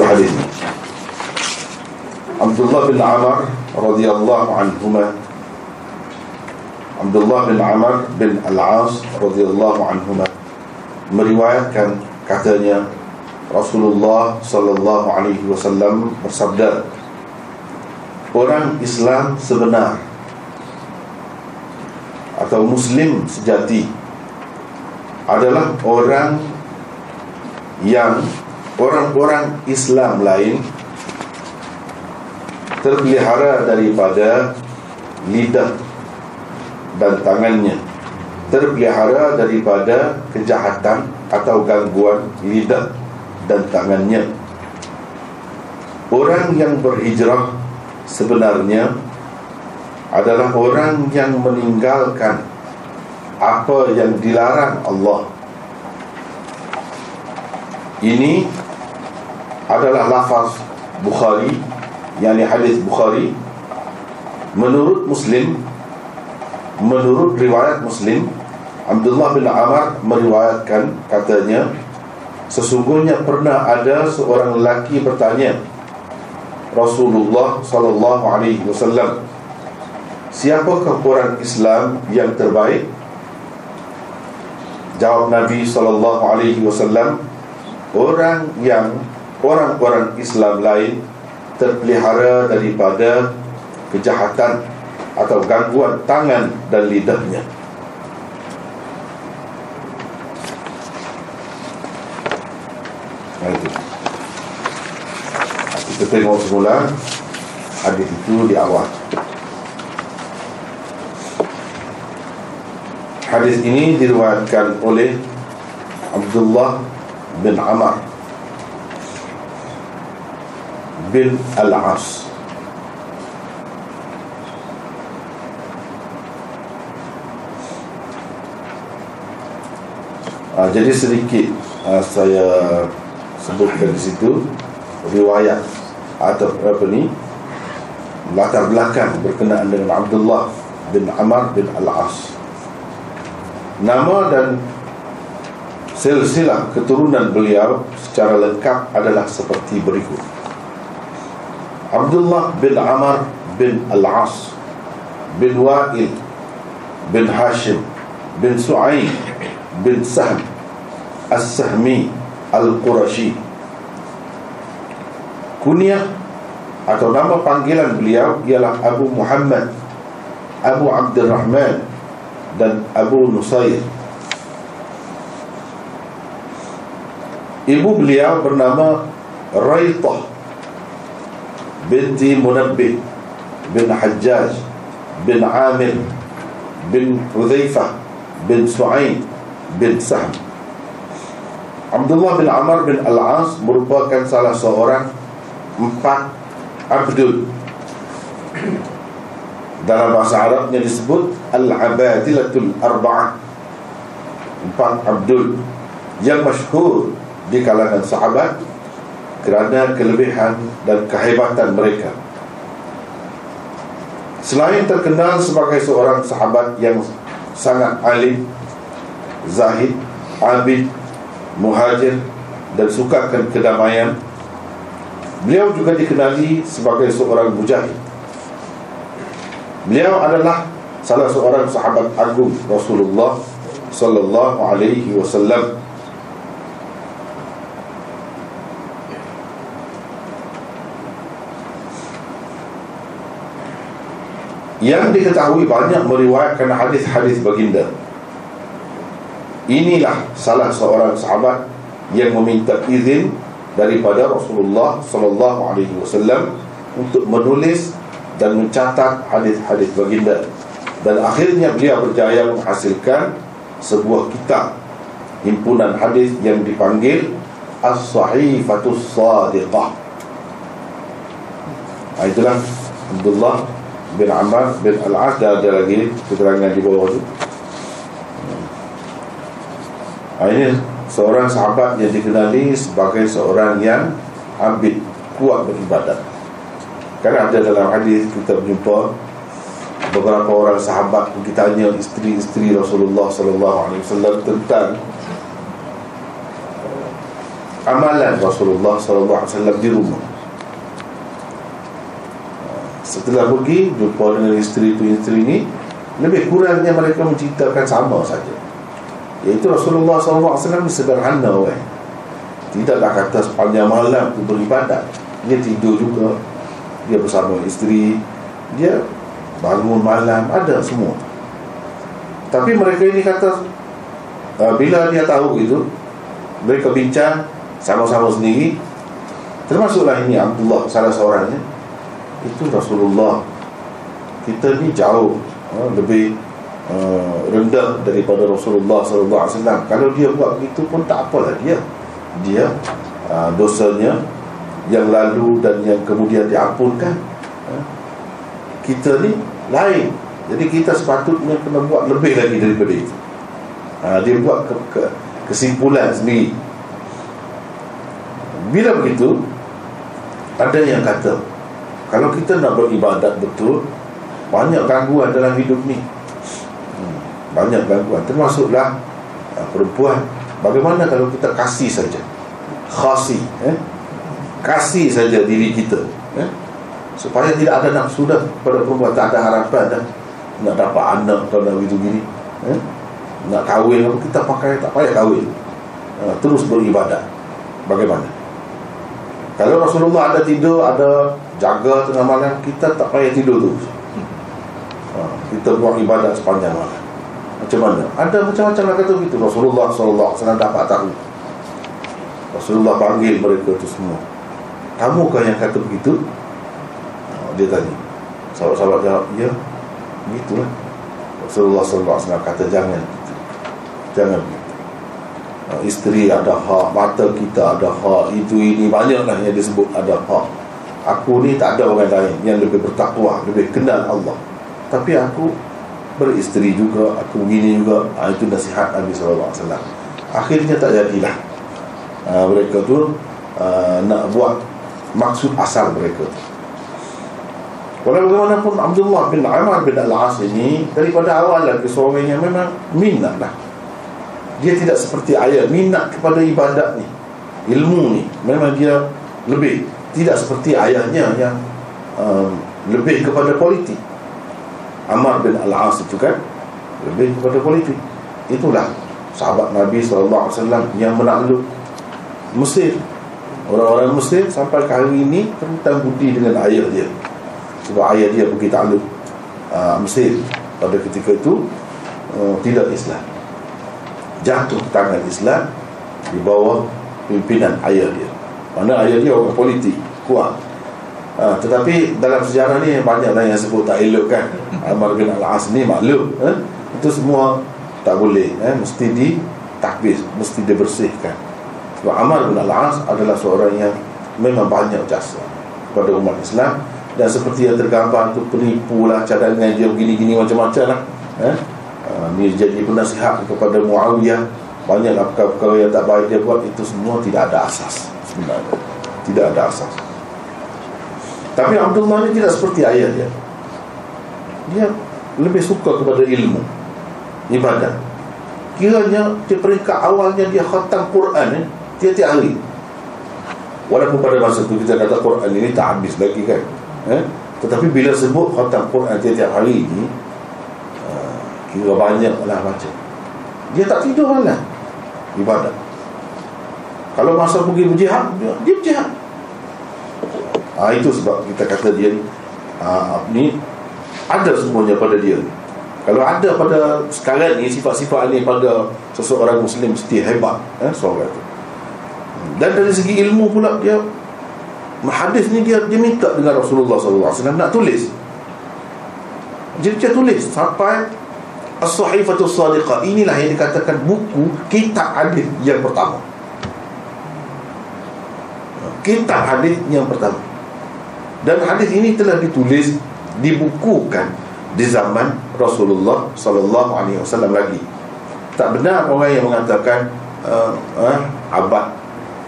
satu hadis ni. Abdullah bin Amr radhiyallahu anhuma. Abdullah bin Amr bin Al-As radhiyallahu anhuma meriwayatkan katanya Rasulullah sallallahu alaihi wasallam bersabda Orang Islam sebenar atau muslim sejati adalah orang yang orang-orang Islam lain terpelihara daripada lidah dan tangannya. Terpelihara daripada kejahatan atau gangguan lidah dan tangannya. Orang yang berhijrah sebenarnya adalah orang yang meninggalkan apa yang dilarang Allah. Ini adalah lafaz Bukhari yakni hadis Bukhari. Menurut Muslim menurut riwayat Muslim Abdullah bin Amr meriwayatkan katanya sesungguhnya pernah ada seorang lelaki bertanya Rasulullah sallallahu alaihi wasallam siapakah orang Islam yang terbaik? Jawab Nabi sallallahu alaihi wasallam orang yang orang-orang Islam lain terpelihara daripada kejahatan atau gangguan tangan dan lidahnya. Kita tengok semula hadis itu di awal. Hadis ini diriwayatkan oleh Abdullah bin Amr bin Al-As ha, Jadi sedikit ha, saya sebutkan di situ riwayat atau apa ni latar belakang berkenaan dengan Abdullah bin Amr bin Al-As Nama dan silsilah keturunan beliau secara lengkap adalah seperti berikut. Abdullah bin Amr bin Al-As bin Wa'il bin Hashim bin Su'ain bin Sahm As-Sahmi Al-Qurashi. Kunyah atau nama panggilan beliau ialah Abu Muhammad Abu Abdul Rahman dan Abu Nusayr. Ibu beliau bernama Raitah binti Munabbih bin Hajjaj bin Amir bin Hudzaifah bin Su'ain bin Sahm Abdullah bin Amr bin Al-As merupakan salah seorang empat Abdul dalam bahasa Arabnya disebut Al-Abadilatul Arba'ah Empat Abdul Yang masyhur di kalangan sahabat Kerana kelebihan dan kehebatan mereka Selain terkenal sebagai seorang sahabat yang sangat alim Zahid, abid, muhajir dan sukakan kedamaian Beliau juga dikenali sebagai seorang mujahid Beliau adalah salah seorang sahabat agung Rasulullah sallallahu alaihi wasallam. Yang diketahui banyak meriwayatkan hadis-hadis baginda. Inilah salah seorang sahabat yang meminta izin daripada Rasulullah sallallahu alaihi wasallam untuk menulis dan mencatat hadis-hadis baginda. Dan akhirnya beliau berjaya menghasilkan sebuah kitab himpunan hadis yang dipanggil As-Sahifatus Sadiqah. Itulah Abdullah bin Amr bin Al-As dan ada lagi keterangan di bawah ha, ini seorang sahabat yang dikenali sebagai seorang yang abid kuat beribadat. Kan ada dalam hadis kita berjumpa beberapa orang sahabat kita tanya isteri-isteri Rasulullah sallallahu alaihi wasallam tentang amalan Rasulullah SAW di rumah setelah pergi jumpa dengan isteri tu isteri ni lebih kurangnya mereka menceritakan sama saja. Iaitu Rasulullah SAW sederhana orang tidaklah kata sepanjang malam tu beribadat. Dia tidur juga. Dia bersama isteri. Dia bangun malam. Ada semua. Tapi mereka ini kata uh, bila dia tahu itu mereka bincang sama-sama sendiri. Termasuklah ini Abdullah salah seorangnya itu Rasulullah. Kita ni jauh uh, lebih uh, rendah daripada Rasulullah wasallam. Kalau dia buat begitu pun tak apalah dia. Dia uh, dosanya yang lalu dan yang kemudian diampunkan uh, kita ni lain. Jadi kita sepatutnya kena buat lebih lagi daripada itu. Uh, dia buat ke, ke, kesimpulan sendiri. Bila begitu ada yang kata kalau kita nak beribadat betul Banyak gangguan dalam hidup ni. Hmm, Banyak gangguan. Termasuklah uh, perempuan. Bagaimana kalau kita kasih saja? Khasi eh? Kasih saja diri kita eh? Supaya tidak ada nafsu dah Pada perempuan. Tak ada harapan dah. Nak dapat anak atau nak begitu gini eh? Nak kahwin Kita pakai tak payah kahwin. Uh, Terus beribadat. Bagaimana? Kalau Rasulullah ada tidur Ada jaga tengah malam kita tak payah tidur tu. Ha, kita buat ibadat sepanjang malam. Macam mana? Ada macam-macam lah kata begitu. Rasulullah SAW dapat tahu. Rasulullah panggil mereka tu semua. Kamukah yang kata begitu? Ha, dia tanya. Sahabat-sahabat jawab ya begitulah Rasulullah SAW kata jangan jangan begitu. Ha, isteri ada hak mata kita ada hak itu ini banyaklah yang disebut ada hak Aku ni tak ada orang lain yang lebih bertakwa Lebih kenal Allah. Tapi aku beristeri juga Aku begini juga. Ha, Itu nasihat Nabi SAW Akhirnya tak jadilah. Ha, Mereka tu ha, Nak buat Maksud asal mereka tu. Walau bagaimanapun Abdullah bin Amar bin Al-As ini Daripada awal lagi yang memang Minat lah. Dia tidak seperti ayah Minat kepada ibadat ni Ilmu ni. Memang dia lebih tidak seperti ayahnya yang um, lebih kepada politik. Amar bin Al-As itu kan lebih kepada politik. Itulah sahabat Nabi SAW yang menakluk Mesir orang-orang Mesir sampai ke hari ini tentang budi dengan ayah dia. Sebab ayah dia pergi takluk uh, Mesir pada ketika itu uh, tidak Islam. Jatuh tangan Islam di bawah pimpinan ayah dia mana ayah dia orang politik Kuat ha, Tetapi dalam sejarah ni Banyaklah yang sebut tak elok kan Amar bin Al-As ni maklum eh? Itu semua tak boleh eh? Mesti di takbis Mesti dibersihkan Sebab Amar bin Al-As adalah seorang yang Memang banyak jasa Kepada umat Islam Dan seperti yang tergambar tu Penipu lah cadangan dia Begini-gini macam-macam lah eh? ha, Ni jadi penasihat kepada Muawiyah banyak perkara-perkara yang tak baik dia buat Itu semua tidak ada asas Sebenarnya. Tidak ada asas. Tapi Abdullah ni tidak seperti ayah dia. Dia lebih suka kepada ilmu Ibadah Kiranya di peringkat awalnya dia khatam Quran eh, Tiap-tiap hari. Walaupun pada masa itu kita kata Quran ini tak habis lagi kan eh? Tetapi bila sebut khatam Quran tiap-tiap hari ini uh, Kira banyak lah baca. Dia tak tidur lah ibadat kalau masa pergi berjihad dia, dia berjihad. Ha, itu sebab kita kata dia ha, ni ada semuanya pada dia. Kalau ada pada sekarang ni sifat-sifat ni pada seseorang muslim mesti hebat eh, seorang itu dan dari segi ilmu pula dia hadis ni dia dia minta dengan Rasulullah SAW nak tulis. Jadi dia tulis sampai As-Sahifatu Sadiqah Inilah yang dikatakan buku Kitab hadis yang pertama. Kitab hadis yang pertama. Dan hadis ini telah ditulis Dibukukan Di zaman Rasulullah Sallallahu Alaihi Wasallam lagi. Tak benar orang yang mengatakan uh, uh, Abad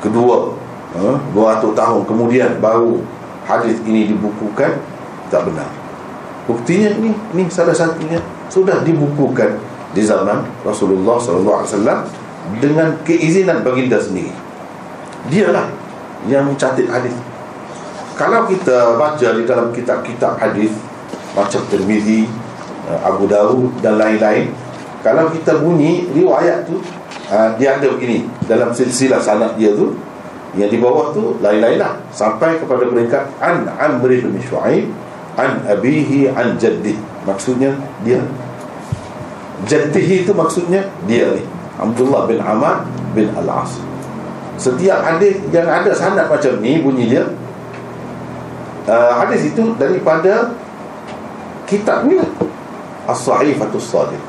Kedua uh, 200 tahun kemudian Baru hadis ini dibukukan. Tak benar. Buktinya ini, ini salah satunya sudah dibukukan di zaman Rasulullah SAW dengan keizinan baginda sendiri. Dialah yang mencatat hadis. Kalau kita baca di dalam kitab-kitab hadis macam Tirmizi, eh, Abu Dawud dan lain-lain, kalau kita bunyi riwayat tu uh, dia ada begini dalam silsilah sanad dia tu yang di bawah tu lain-lain lah sampai kepada peringkat an Amr bin Shu'aib an abihi an jaddih maksudnya dia jaddihi itu maksudnya dia ni. Abdullah bin Amr bin Al-As. Setiap hadis yang ada sanad macam ni bunyi dia uh, hadis itu daripada kitab ni. As-Sahifatus Sadiq.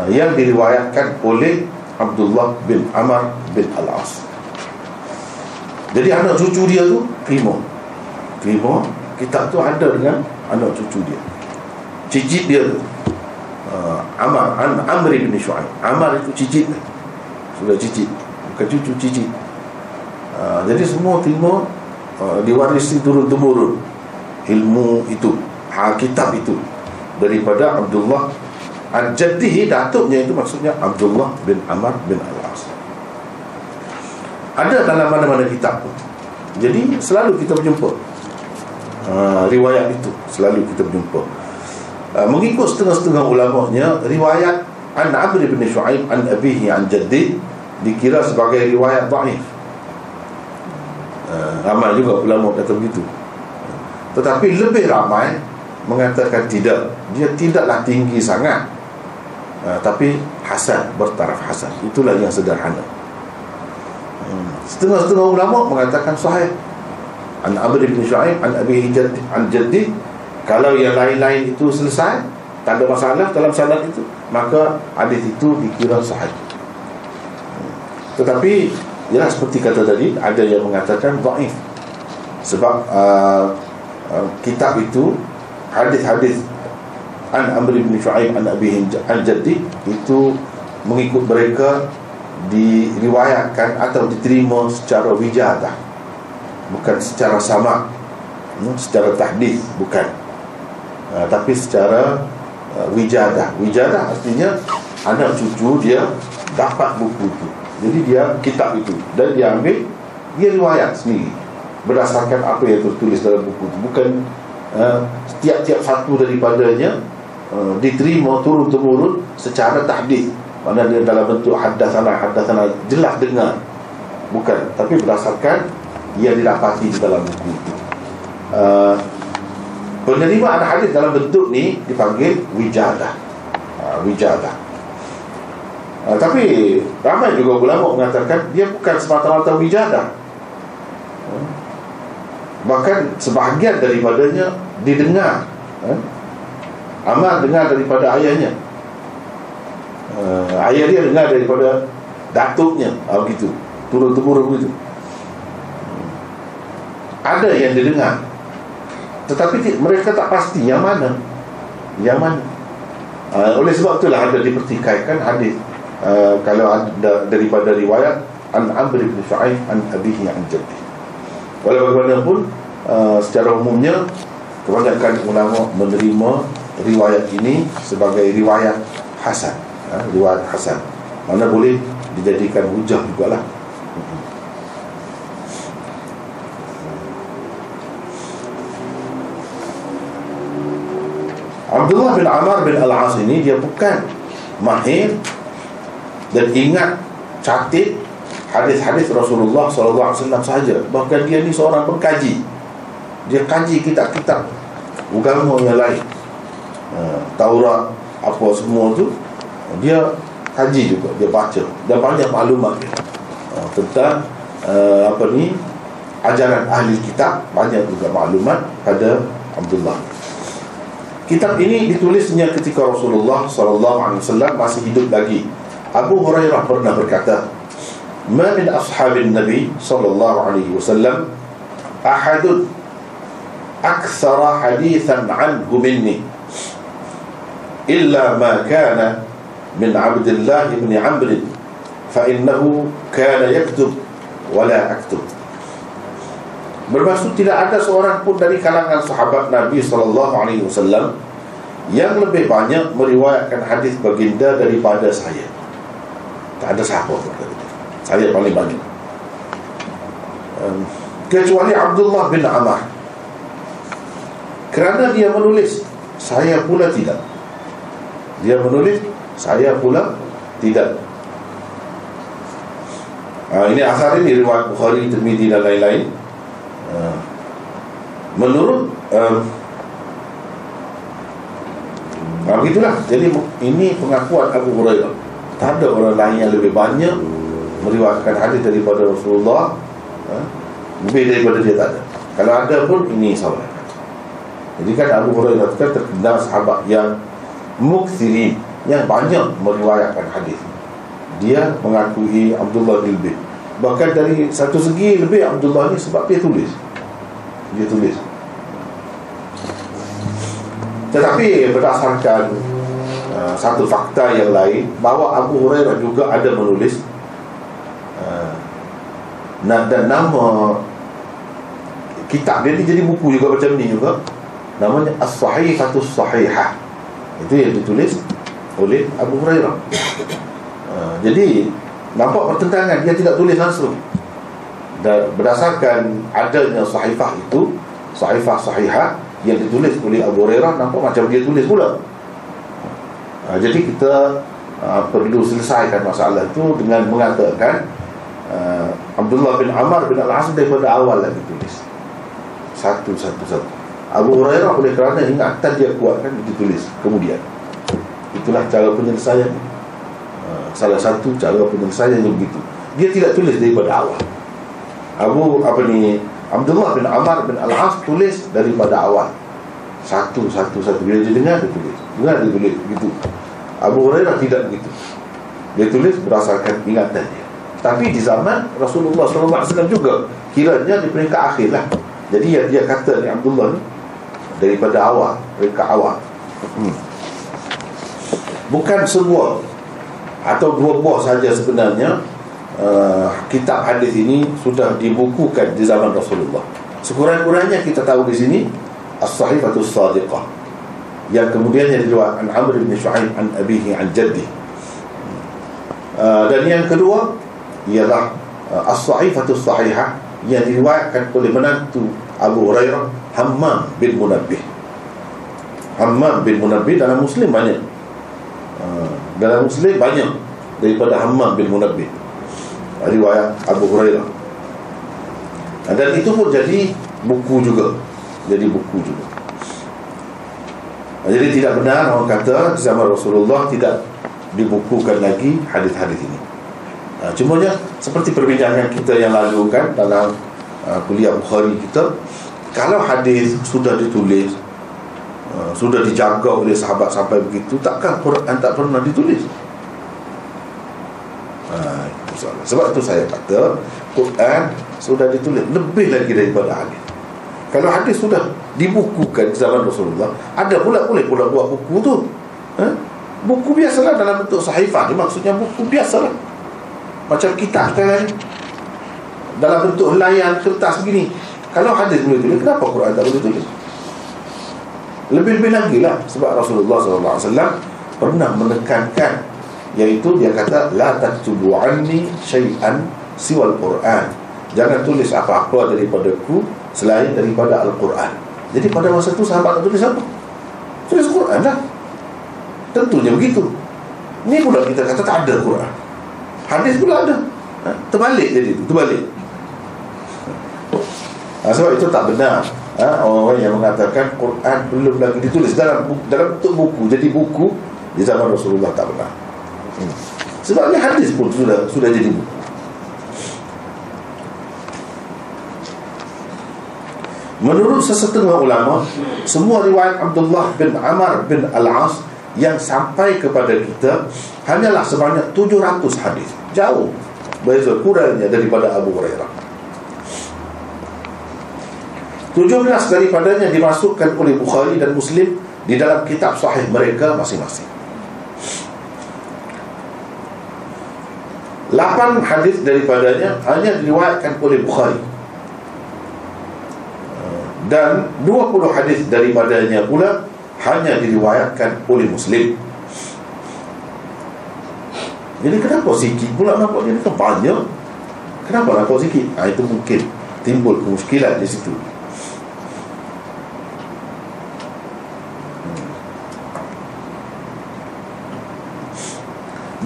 Uh, yang diriwayatkan oleh Abdullah bin Amr bin Al-As. Jadi anak cucu dia tu terima. Terima. Kitab tu ada dengan anak cucu dia. Cicit dia tu uh, Amar An Amr bin Shu'aib. Amar itu cicit. Sudah cicit. Bukan cucu cicit. Uh, jadi semua terima uh, diwarisi turun-temurun ilmu itu. Ha, kitab itu. Daripada Abdullah Al-Jaddihi datuknya itu maksudnya Abdullah bin Amr bin Al-As. Ada dalam mana-mana kitab pun. Jadi selalu kita berjumpa. Uh, riwayat itu selalu kita berjumpa uh, mengikut setengah-setengah ulamanya riwayat an Amr bin Shu'aib an abihi an jaddi dikira sebagai riwayat dhaif uh, ramai juga ulama kata begitu. Tetapi lebih ramai mengatakan tidak. Dia tidaklah tinggi sangat. Uh, tapi hasan bertaraf hasan. Itulah yang sederhana. Setengah-setengah ulama mengatakan sahih. An Amr bin Shu'aib an Abi Hijad an Jaddi kalau yang lain-lain itu selesai tak ada masalah dalam sanad itu maka hadis itu dikira sahih. Tetapi ya seperti kata tadi ada yang mengatakan dhaif. Sebab uh, uh, kitab itu hadis-hadis an Amr bin Shu'aib an Abi Hijad an Jaddi itu mengikut mereka diriwayatkan atau diterima secara wijadah bukan secara sama hmm, secara tahdis bukan uh, tapi secara uh, wijadah. Wijadah artinya anak cucu dia dapat buku itu. Jadi dia kitab itu. Dan dia ambil dia riwayat sendiri. Berdasarkan apa yang tertulis dalam buku itu. Bukan uh, setiap-tiap satu daripadanya uh, diterima turun-temurun secara tahdis mana dia dalam bentuk haddathana haddathana jelas dengar. Bukan. Tapi berdasarkan yang didapati di dalam buku itu. Uh, penerimaan hadis dalam bentuk ni dipanggil wijadah. Uh, wijadah. Uh, tapi ramai juga ulama mengatakan dia bukan semata-mata wijadah. Uh, bahkan sebahagian daripadanya didengar. Uh, amal dengar daripada ayahnya. Uh, ayah dia dengar daripada datuknya. Uh, begitu. Turun-temurun begitu. Ada yang dia dengar tetapi mereka tak pasti yang mana. Yang mana. Uh, oleh sebab itulah ada dipertikaikan hadis uh, kalau ada daripada riwayat an Amr bin Shu'aib an abihi an jaddi. Walau bagaimanapun uh, secara umumnya kebanyakan ulama menerima riwayat ini sebagai riwayat hasan. Ha, riwayat hasan. Mana boleh dijadikan hujah jugalah Abdullah bin Amar bin Al-As ini dia bukan mahir dan ingat catit hadis-hadis Rasulullah SAW sahaja. Bahkan dia ni seorang pengkaji. Dia kaji kitab-kitab agama yang lain. Uh, Taurat apa semua tu dia kaji juga dia baca. Dan banyak maklumat uh, tentang uh, apa ni ajaran ahli kitab banyak juga maklumat pada Abdullah Kitab ini ditulisnya ketika Rasulullah SAW masih hidup lagi. Abu Hurairah pernah berkata, "Ma min ashabin Nabi sallallahu alaihi wasallam ahadun hadithan anhu minni illa ma kana min Abdullah ibn Amr fa innahu kana yaktub wa la aktub." Bermaksud tidak ada seorang pun dari kalangan sahabat Nabi SAW yang lebih banyak meriwayatkan hadis baginda daripada saya. Tak ada siapa pun Saya paling banyak. um, kecuali Abdullah bin Amr kerana dia menulis saya pula tidak dia menulis saya pula tidak Ha, ini asal ini riwayat Bukhari, Tirmidzi dan lain-lain. Ha, menurut ha, begitulah. Jadi ini pengakuan Abu Hurairah. Tak ada orang lain yang lebih banyak meriwayatkan hadis daripada Rasulullah. Ha, lebih daripada dia tak ada. Kalau ada pun ini sahabat. Jadi kan Abu Hurairah kan terkenal sahabat yang mukthiri yang banyak meriwayatkan hadis dia mengakui Abdullah lebih bahkan dari satu segi lebih Abdullah ni sebab dia tulis. Dia tulis. Tetapi berdasarkan uh, satu fakta yang lain bahawa Abu Hurairah juga ada menulis uh, dan nama kitab dia ni jadi buku juga macam ni juga. Namanya As-Sahihatus Sahihah. Itu yang ditulis oleh Abu Hurairah. Ha, jadi nampak pertentangan dia tidak tulis langsung. Dan berdasarkan adanya sahifah itu sahifah sahihah yang ditulis oleh Abu Hurairah nampak macam dia tulis pula. Ha, jadi kita ha, perlu selesaikan masalah itu dengan mengatakan uh, Abdullah bin Amr bin Al-As daripada awal lagi tulis. Satu satu satu. Abu Hurairah oleh kerana ingatan dia kuat kan ditulis kemudian itulah cara penyelesaian salah satu cara penyelesaian yang begitu. Dia tidak tulis daripada awal. Abu apa ni Abdullah bin Amr bin Al-As tulis daripada awal. Satu satu satu. Bila dia dengar dia tulis. Dengar dia tulis. Begitu Abu Hurairah tidak begitu. Dia tulis berdasarkan ingatan dia. Tapi di zaman Rasulullah SAW juga kiranya di peringkat akhir lah. Jadi yang dia kata ni Abdullah ni daripada awal peringkat awal. Hmm. bukan semua atau dua buah saja sebenarnya uh, kitab hadis ini sudah dibukukan di zaman Rasulullah. Sekurang-kurangnya kita tahu di sini As-Sahifatus Sadiqah yang kemudian yang diriwayatkan Amr bin Shu'aib an abihi an jaddi. Uh, dan yang kedua ialah uh, As-Sahifatus Sahihah yang diriwayatkan oleh menantu Abu Hurairah Hammam bin Munabbih. Hammam bin Munabbih dalam Muslim banyak dalam Muslim banyak daripada Hammam bin Munabbih. Riwayat Abu Hurairah. Dan itu pun jadi buku juga. Jadi buku juga. Jadi tidak benar orang kata zaman Rasulullah tidak dibukukan lagi hadis-hadis ini. Cuma ya seperti perbincangan kita yang lalu kan dalam kuliah Bukhari kita kalau hadis sudah ditulis Ah, sudah dijaga oleh sahabat sampai begitu takkan Quran tak pernah ditulis. Ha, sebab itu saya kata Quran sudah ditulis lebih lagi daripada hadis. Kalau hadis sudah dibukukan di zaman Rasulullah ada pula boleh pula buat buku tu. Ha? buku biasalah dalam bentuk sahifah ni maksudnya buku biasalah. Macam kita sekarang dalam bentuk helaian kertas begini. Kalau hadis boleh tulis kenapa Quran tak boleh tulis lebih-lebih lagi lah Sebab Rasulullah SAW Pernah menekankan Iaitu dia kata La taktubu anni syai'an siwal Quran. Jangan tulis apa-apa daripada ku Selain daripada Al-Quran. Jadi pada masa itu sahabat nak tulis apa? Tulis Quran lah. Tentunya begitu. Ini pula kita kata tak ada Quran Hadis pula ada. Ha? Terbalik jadi itu, terbalik. Ha, Sebab itu tak benar ha, orang-orang yang mengatakan Quran belum lagi ditulis dalam dalam bentuk buku. Jadi buku di zaman Rasulullah tak pernah. Hmm. sebabnya hadis pun sudah sudah jadi buku. Menurut sesetengah ulama Semua riwayat Abdullah bin Amar bin Al-As Yang sampai kepada kita Hanyalah sebanyak 700 hadis. Jauh. Beza kurangnya daripada Abu Hurairah 17 daripadanya dimasukkan oleh Bukhari dan Muslim di dalam kitab sahih mereka masing-masing. 8 hadis daripadanya hanya diriwayatkan oleh Bukhari. Dan 20 hadis daripadanya pula hanya diriwayatkan oleh Muslim. Jadi kenapa sikit pula nampak dia kan banyak? Kenapa nampak sikit? Ha, itu mungkin timbul kemuskilan di situ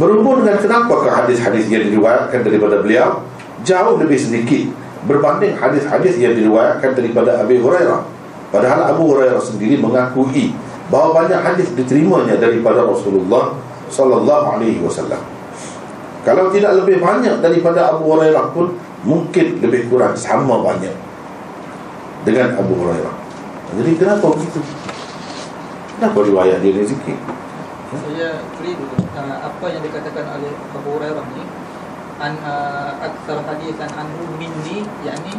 Berhubung dengan kenapakah hadis-hadis yang diriwayatkan daripada beliau Jauh lebih sedikit Berbanding hadis-hadis yang diriwayatkan daripada Abi Hurairah Padahal Abu Hurairah sendiri mengakui Bahawa banyak hadis diterimanya daripada Rasulullah Sallallahu Alaihi Wasallam Kalau tidak lebih banyak daripada Abu Hurairah pun Mungkin lebih kurang sama banyak Dengan Abu Hurairah Jadi kenapa begitu? Kenapa riwayat dia sedikit? Saya keliru uh, apa yang dikatakan oleh Abu Hurairah ni an uh, aktsar hadisan anhu minni yakni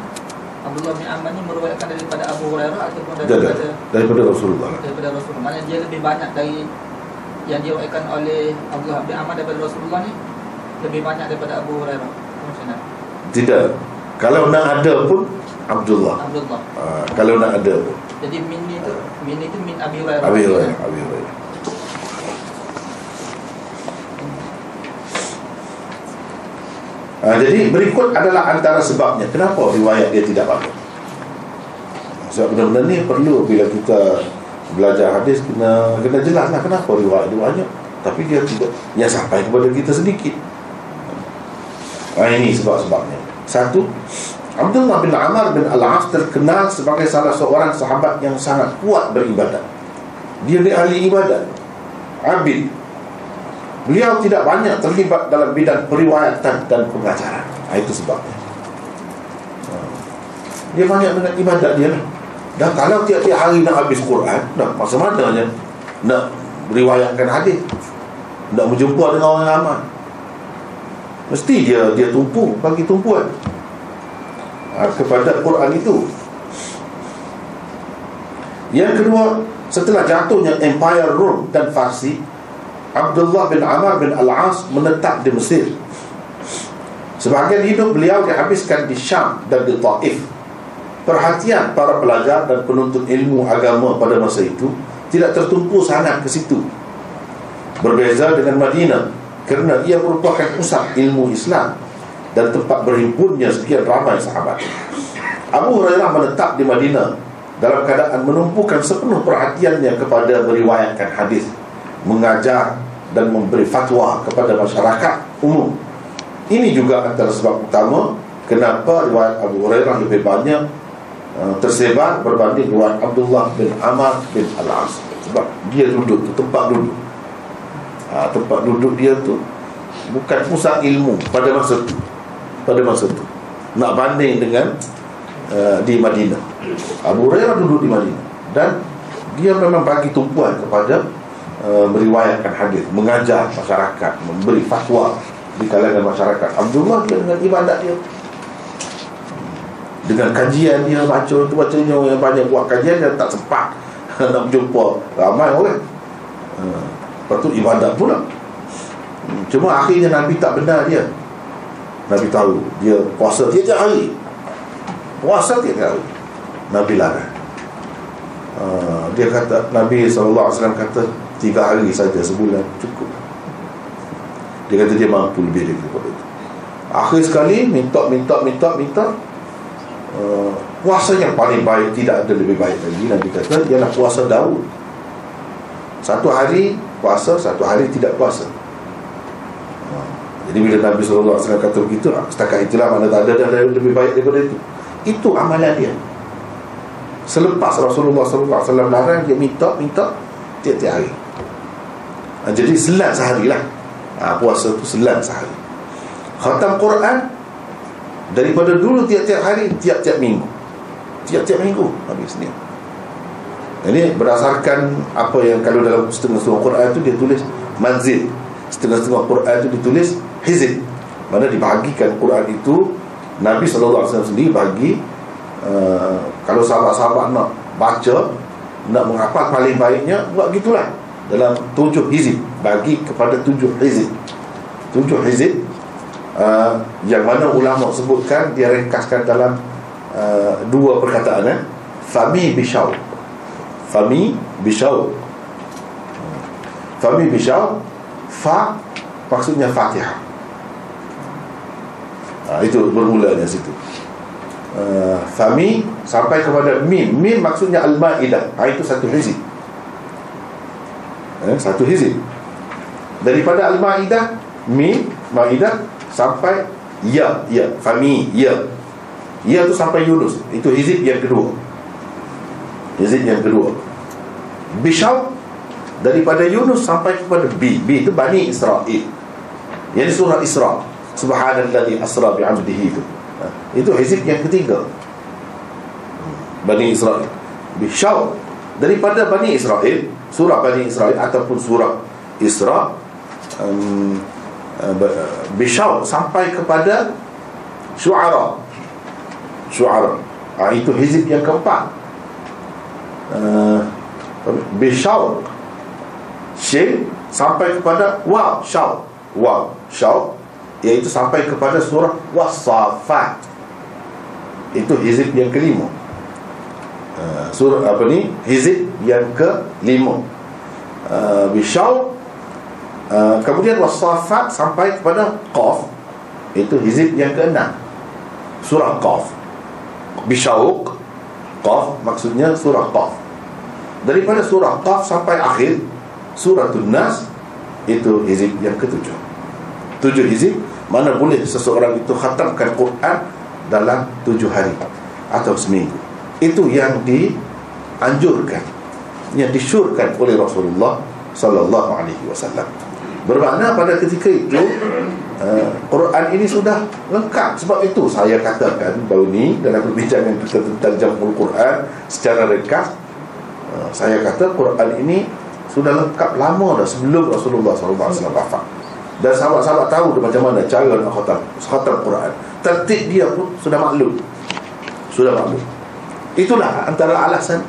Abdullah bin Amr ni meriwayatkan daripada Abu Hurairah ataupun daripada Dada, daripada Rasulullah daripada Rasulullah. Maknanya dia lebih banyak dari yang diriwayatkan oleh Abdullah bin Amr daripada Rasulullah ni lebih banyak daripada Abu Hurairah. Macam mana? Tidak Kalau nak ada pun Abdullah Abdullah. uh, Kalau nak ada pun Jadi min ni tu min ni tu min Abi Hurairah. Abi Hurairah Abi Hurairah Ha, jadi berikut adalah antara sebabnya Kenapa riwayat dia tidak bagus Sebab benda-benda ni perlu Bila kita belajar hadis Kena kena jelas lah kenapa riwayat dia banyak Tapi dia tidak Yang sampai kepada kita sedikit ha, Ini sebab-sebabnya Satu Abdullah bin Amar bin Al-As terkenal sebagai salah seorang sahabat yang sangat kuat beribadat. Dia ni ahli ibadat. Abid. Beliau tidak banyak terlibat dalam bidang periwayatan dan pengajaran. Ha, itu sebabnya. Ha. Dia banyak dengan ibadat dia lah. Dan kalau tiap-tiap hari nak habis Quran, dah masa mananya nak riwayatkan hadis. Nak berjumpa dengan orang ramai. Mesti dia dia tumpu bagi tumpuan ha, kepada Quran itu. Yang kedua, setelah jatuhnya Empire Rom dan Farsi, Abdullah bin Amr bin Al-As menetap di Mesir. Sebahagian hidup beliau dihabiskan di Syam dan di Taif. Perhatian para pelajar dan penuntut ilmu agama pada masa itu tidak tertumpu sangat ke situ. Berbeza dengan Madinah kerana ia merupakan pusat ilmu Islam dan tempat berhimpunnya sekian ramai sahabat. Abu Hurairah menetap di Madinah dalam keadaan menumpukan sepenuh perhatiannya kepada meriwayatkan hadis, mengajar dan memberi fatwa kepada masyarakat umum. Ini juga antara sebab utama kenapa riwayat Abu Hurairah lebih banyak uh, tersebar berbanding riwayat Abdullah bin Amr bin Al-As. Sebab dia duduk di tempat duduk. Ha, tempat duduk dia tu bukan pusat ilmu pada masa itu pada masa itu nak banding dengan uh, di Madinah Abu Hurairah duduk di Madinah dan dia memang bagi tumpuan kepada uh, meriwayatkan hadis mengajar masyarakat memberi fatwa di kalangan masyarakat. Abdullah dia dengan ibadat dia. Dengan kajian dia baca tu bacanya yang banyak buat kajian dan tak sempat nak berjumpa ramai orang. Uh, lepas tu ibadat pula. Cuma akhirnya Nabi tak benar dia. Nabi tahu dia puasa tiap-tiap hari. Puasa tiap-tiap hari. Nabi larang. Uh, dia kata Nabi SAW kata tiga hari saja sebulan cukup. Dia kata dia mampu lebih daripada itu. Akhir sekali minta minta minta minta. Uh, puasa yang paling baik tidak ada lebih baik lagi. Nabi kata ialah puasa Daud. Satu hari puasa satu hari tidak puasa. Jadi bila Nabi SAW kata begitu Setakat itulah mana tak ada dah lebih baik daripada itu. Itu amalan dia. Selepas Rasulullah SAW larang Dia minta, minta Tiap-tiap hari ha, Jadi selan sehari lah. Ha, Puasa tu selan sehari. Khatam Quran Daripada dulu tiap-tiap hari Tiap-tiap minggu. Tiap-tiap minggu Habis ni ini berdasarkan apa yang kalau dalam setengah-setengah Quran itu dia tulis manzil. Setengah-setengah Quran itu ditulis hizib. Mana dibahagikan Quran itu Nabi SAW sendiri bagi uh, kalau sahabat-sahabat nak baca nak menghafal paling baiknya buat gitulah dalam tujuh hizib bagi kepada tujuh hizib. Tujuh hizib uh, yang mana ulama sebutkan dia ringkaskan dalam uh, dua perkataan eh? Fami Bishaw. Fami Bishaw. Fami Bishaw Fa maksudnya Fatihah ha, Itu bermulanya situ. Uh, Fami Sampai kepada Mim Mim maksudnya Al-Ma'idah. Ha, Itu satu hizib eh, Satu hizib. Daripada Al-Ma'idah Mim Ma'idah Sampai Ya Ya Fami Ya. Ya tu sampai Yunus. Itu hizib yang kedua. Hizib yang kedua. Bishaw Daripada Yunus sampai kepada B. B itu Bani Israel Yang surah Isra. Subhanalladzi asra bi'abdihi itu ha, Itu hizib yang ketiga. Bani Israel Bishaw Daripada Bani Israel Surah Bani Israel Ataupun surah Isra um, Bishaw Sampai kepada Syu'ara. Syu'ara. Ha, Itu hizib yang keempat. Uh, Bishaw Shin sampai kepada Waw Shaw Waw Shaw Iaitu sampai kepada surah Wasafat Itu hizib yang kelima uh, Surah apa ni? Hizib yang kelima. Uh, Bishaw uh, Kemudian Wasafat sampai kepada Qaf. Itu hizib yang keenam. Surah Qaf. Bishawuk Qaf maksudnya surah Qaf. Daripada surah Qaf sampai akhir Suratul Nas Itu hizib yang ketujuh. Tujuh hizib Mana boleh seseorang itu khatamkan Quran Dalam tujuh hari Atau seminggu Itu yang dianjurkan Yang disyurkan oleh Rasulullah Sallallahu alaihi wasallam. Bermakna pada ketika itu uh, Quran ini sudah lengkap. Sebab itu saya katakan baru ni Dalam perbincangan kita tentang Jamul Quran Secara ringkas uh, Saya kata Quran ini sudah lengkap lama dah sebelum Rasulullah SAW wafat. Dan sahabat-sahabat tahu macam mana cara nak khatam khatam Quran. Tertib dia pun sudah maklum. Sudah maklum itulah antara alasan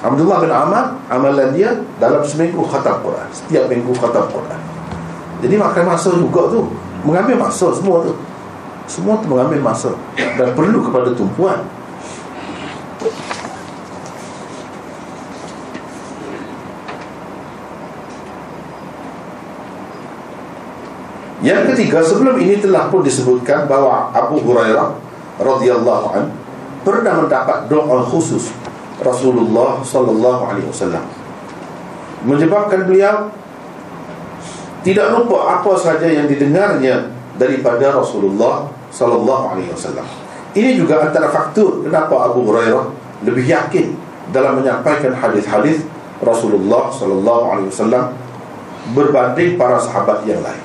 Abdullah bin Amar amalan dia dalam seminggu khatam Quran setiap minggu khatam Quran. Jadi makan masa juga tu mengambil masa semua tu. Semua tu mengambil masa dan perlu kepada tumpuan. Yang ketiga sebelum ini telah pun disebutkan bahawa Abu Hurairah radhiyallahu an pernah mendapat doa khusus Rasulullah sallallahu alaihi wasallam menyebabkan beliau tidak lupa apa saja yang didengarnya daripada Rasulullah sallallahu alaihi wasallam. Ini juga antara faktor kenapa Abu Hurairah lebih yakin dalam menyampaikan hadis-hadis Rasulullah sallallahu alaihi wasallam berbanding para sahabat yang lain.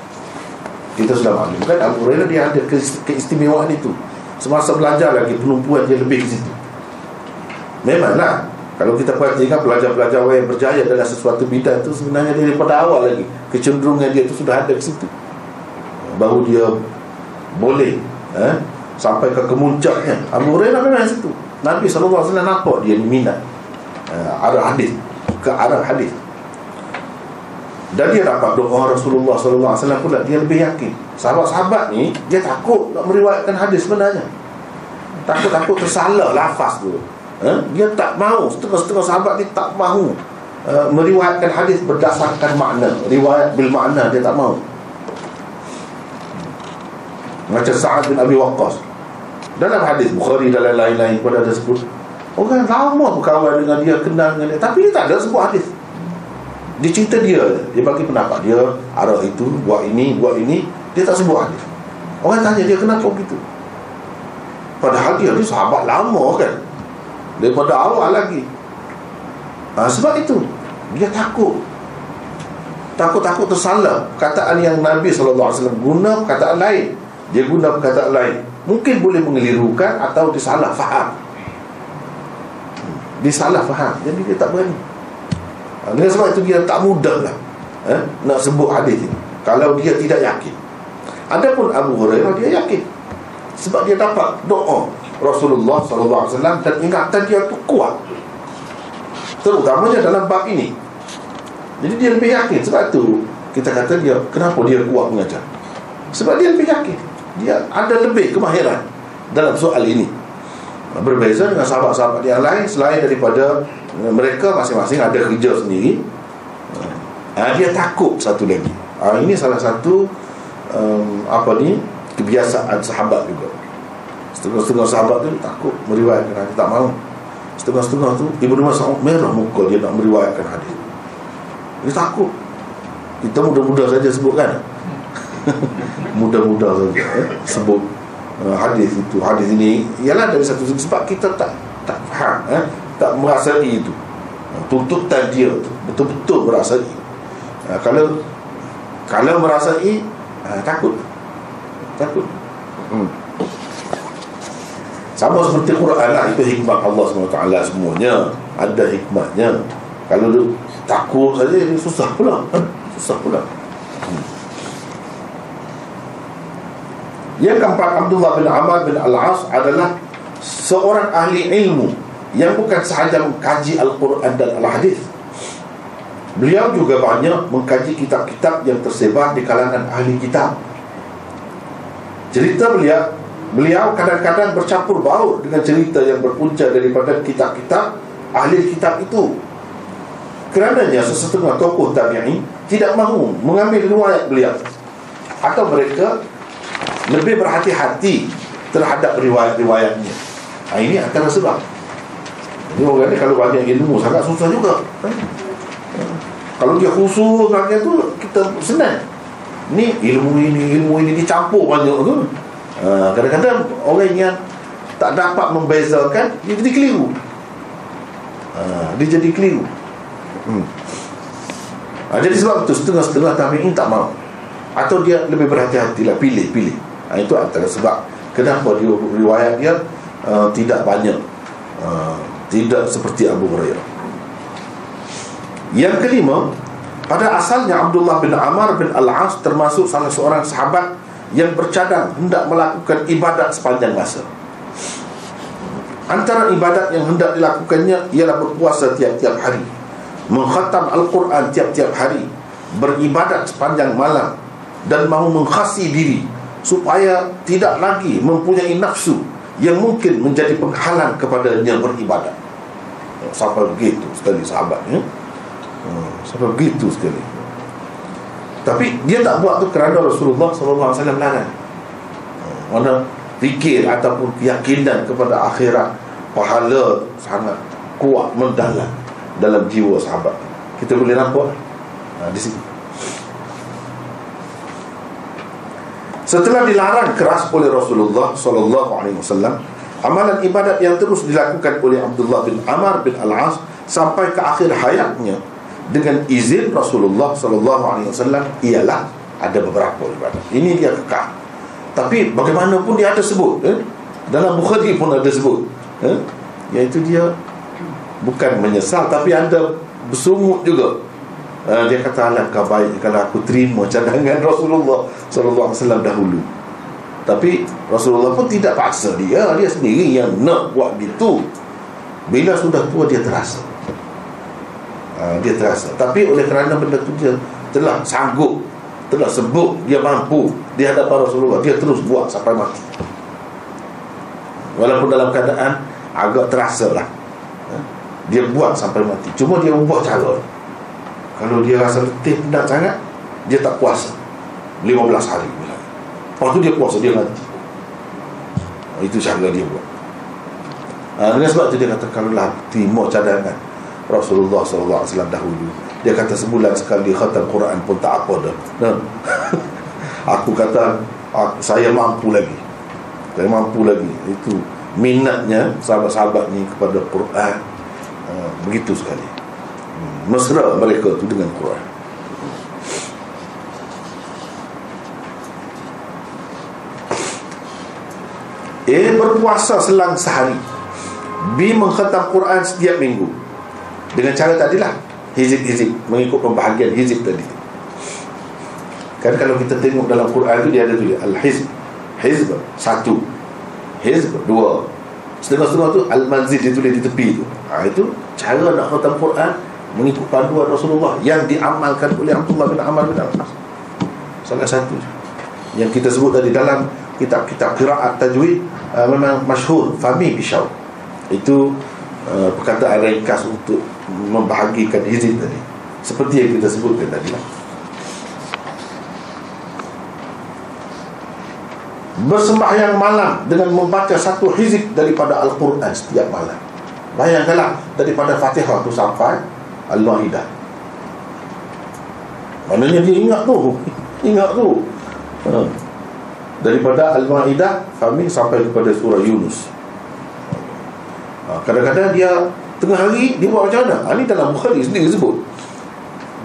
Kita sudah maklum kan Abu Hurairah dia ada keistimewaan itu Semasa belajar lagi penumpuan dia lebih ke situ. Memanglah Kalau kita perhatikan pelajar-pelajar yang berjaya dalam sesuatu bidang itu Sebenarnya dia daripada awal lagi Kecenderungan dia itu sudah ada ke situ. Baru dia boleh eh, Sampai ke kemuncaknya. Abu Hurairah memang di situ. Nabi SAW nampak dia minat eh, Arah hadis Ke arah hadis dan dia dapat doa Rasulullah SAW pula. Dia lebih yakin. Sahabat-sahabat ni Dia takut nak meriwayatkan hadis sebenarnya. Takut-takut tersalah lafaz tu. Ha? Dia tak mahu Setengah-setengah sahabat ni tak mahu uh, Meriwayatkan hadis berdasarkan makna. Riwayat bil makna dia tak mahu Macam Sa'ad bin Abi Waqqas. Dalam hadis Bukhari dan lain-lain Pada ada sebut. Orang lama berkawan dengan dia Kenal dengan dia. Tapi dia tak ada sebut hadis dia cerita dia Dia bagi pendapat dia Arah itu Buat ini Buat ini Dia tak sebut hadis Orang tanya dia Kenapa begitu? Padahal dia Dia sahabat lama kan. Daripada awal lagi. Ha, Sebab itu Dia takut. Takut-takut tersalah Kataan yang Nabi SAW guna perkataan lain. Dia guna perkataan lain. Mungkin boleh mengelirukan Atau disalah faham. Disalah faham. Jadi dia tak berani ha, Dengan sebab itu dia tak mudah lah eh, Nak sebut hadis ini. Kalau dia tidak yakin. Adapun Abu Hurairah dia yakin. Sebab dia dapat doa Rasulullah SAW Dan ingatan dia tu kuat. Terutamanya dalam bab ini. Jadi dia lebih yakin. Sebab itu kita kata dia Kenapa dia kuat mengajar? Sebab dia lebih yakin. Dia ada lebih kemahiran Dalam soal ini. Berbeza dengan sahabat-sahabat yang lain Selain daripada mereka masing-masing ada kerja sendiri. Ha, dia takut satu lagi. Ha, ini salah satu um, apa ni kebiasaan sahabat juga. Setengah-setengah sahabat tu takut meriwayatkan hadis Tak mahu. Setengah-setengah tu Ibnu Mas'ud merah muka dia nak meriwayatkan hadis. Dia takut. Kita mudah-mudah saja sebutkan. Mudah-mudah saja eh, Sebut uh, hadis itu. Hadis ini Ialah dari satu Sebab kita tak tak faham eh, Tak merasai itu. Tuntutan dia tu. Betul-betul merasai. Uh, Kalau Kalau merasai uh, Takut. Takut. Hmm. Sama seperti Quran lah. Itu hikmah Allah SWT semuanya. Ada hikmahnya. Kalau dia takut saja susah pula. Susah pula. Hmm. Yang keempat Abdullah bin Amr bin Al-As adalah Seorang ahli ilmu Yang bukan sahaja mengkaji Al-Quran dan Al-Hadis Beliau juga banyak mengkaji kitab-kitab yang tersebar di kalangan ahli kitab Cerita beliau Beliau kadang-kadang bercampur baur dengan cerita yang berpunca daripada kitab-kitab ahli kitab itu. Kerananya sesetengah tokoh tabi'in tidak mahu mengambil riwayat beliau atau mereka lebih berhati-hati terhadap riwayat-riwayatnya. Ha, ini antara sebab. Ini orang ni kalau banyak ilmu sangat susah juga. Ha? Kalau dia khusus banyak tu kita senang. Ni ilmu ini, ilmu ini dicampur banyak tu. Ha, kadang-kadang orang yang tak dapat membezakan dia jadi keliru ha, dia jadi keliru hmm. ha, jadi sebab itu setengah-setengah tabi'in tak mau atau dia lebih berhati-hati lah pilih pilih ha, itu antara sebab kenapa dia riwayat dia uh, tidak banyak uh, tidak seperti Abu Hurairah. Yang kelima pada asalnya Abdullah bin Amar bin Al-As termasuk salah seorang sahabat yang bercadang hendak melakukan ibadat sepanjang masa. Antara ibadat yang hendak dilakukannya Ialah berpuasa tiap-tiap hari Mengkhatam Al-Quran tiap-tiap hari Beribadat sepanjang malam Dan mahu mengkhasi diri Supaya tidak lagi mempunyai nafsu Yang mungkin menjadi penghalang kepadanya beribadat Sampai begitu sekali sahabatnya hmm, Sampai begitu sekali. Tapi dia tak buat tu kerana Rasulullah SAW larang. Mana fikir ataupun keyakinan kepada akhirat Pahala sangat kuat mendalam Dalam jiwa sahabat. Kita boleh nampak? Ha, Di sini Setelah dilarang keras oleh Rasulullah SAW Amalan ibadat yang terus dilakukan oleh Abdullah bin Amar bin Al-As Sampai ke akhir hayatnya dengan izin Rasulullah sallallahu alaihi wasallam ialah ada beberapa ibadat. Ini dia kekal. Tapi bagaimanapun dia ada sebut eh? Dalam Bukhari pun ada sebut eh? Iaitu dia Bukan menyesal Tapi ada bersungut juga uh, Dia kata Alangkah baik Kalau aku terima cadangan Rasulullah Sallallahu Alaihi Wasallam dahulu. Tapi Rasulullah pun tidak paksa dia. Dia sendiri yang nak buat gitu. Bila sudah tua dia terasa. Ha, dia terasa. Tapi oleh kerana benda tu dia telah sanggup telah sebut dia mampu di hadapan Rasulullah dia terus buat sampai mati. Walaupun dalam keadaan agak terasa lah. Ha, dia buat sampai mati. Cuma dia ubah cara kalau dia rasa letih penat sangat dia tak puasa. 15 hari lepas tu dia puasa dia mati. Ha, itu cara dia buat. Ha, dengan sebab tu dia kata kalau lah timur cadangan Rasulullah SAW dahulu. Dia kata sebulan sekali khatam Quran pun tak apa dah. Aku kata aku, Saya mampu lagi. Saya mampu lagi. Itu minatnya sahabat-sahabat ni kepada Quran. Begitu sekali Mesra mereka tu dengan Quran. A berpuasa selang sehari. B mengkhatam Quran setiap minggu. Dengan cara tadilah hizib-hizib mengikut pembahagian hizib tadi. Kan kalau kita tengok dalam Quran tu dia ada tu al-hizb. Hizb satu. Hizb dua. Setengah-setengah tu al-manzid ditulis di tepi tu. Ha, itu cara nak khatam Quran mengikut panduan Rasulullah yang diamalkan oleh Abdullah bin Amal bin Al-As salah satu yang kita sebut tadi dalam kitab-kitab qiraat tajwid uh, memang masyhur Fahmi Bishaw itu uh, perkataan ringkas untuk membahagikan hizib tadi seperti yang kita sebutkan tadi lah. bersembahyang malam dengan membaca satu hizib daripada Al-Quran setiap malam. Bayangkanlah daripada Fatihah tu sampai Al-Ma'idah. Maknanya dia ingat tu. Ingat tu. Ha. Daripada Al-Ma'idah kami sampai kepada surah Yunus. Ha. Kadang-kadang dia tengah hari dia buat macam mana? Ha, ini dalam Bukhari sendiri sebut.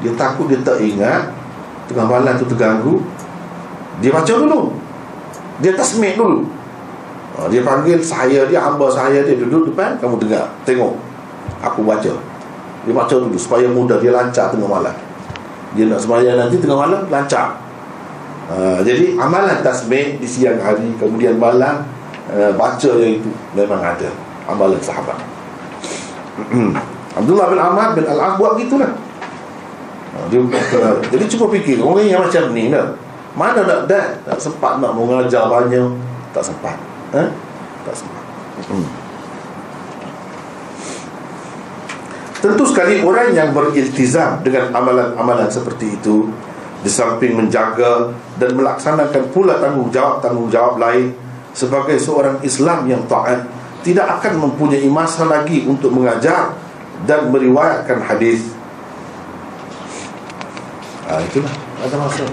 Dia takut dia tak ingat tengah malam tu terganggu. Dia baca dulu. Dia tasmik dulu ha, Dia panggil saya dia Hamba saya dia duduk depan Kamu dengar Tengok Aku baca Dia baca dulu Supaya mudah Dia lancar tengah malam. Dia nak sembahyang nanti tengah malam Lancar. Ha, Jadi amalan tasmik Di siang hari Kemudian malam uh, Baca yang itu Memang ada Amalan sahabat. Abdullah bin Ahmad bin Al-As buat gitulah ha, dia, uh, Jadi cuba fikir Orang yang macam ni lah. Mana nak dah Tak sempat nak mengajar banyak. Tak sempat. Eh? Tak sempat. Hmm. Tentu sekali orang yang beriltizam Dengan amalan-amalan seperti itu Di samping menjaga Dan melaksanakan pula tanggungjawab-tanggungjawab lain Sebagai seorang Islam yang taat Tidak akan mempunyai masa lagi Untuk mengajar Dan meriwayatkan hadis. Ah itulah. Ada masa.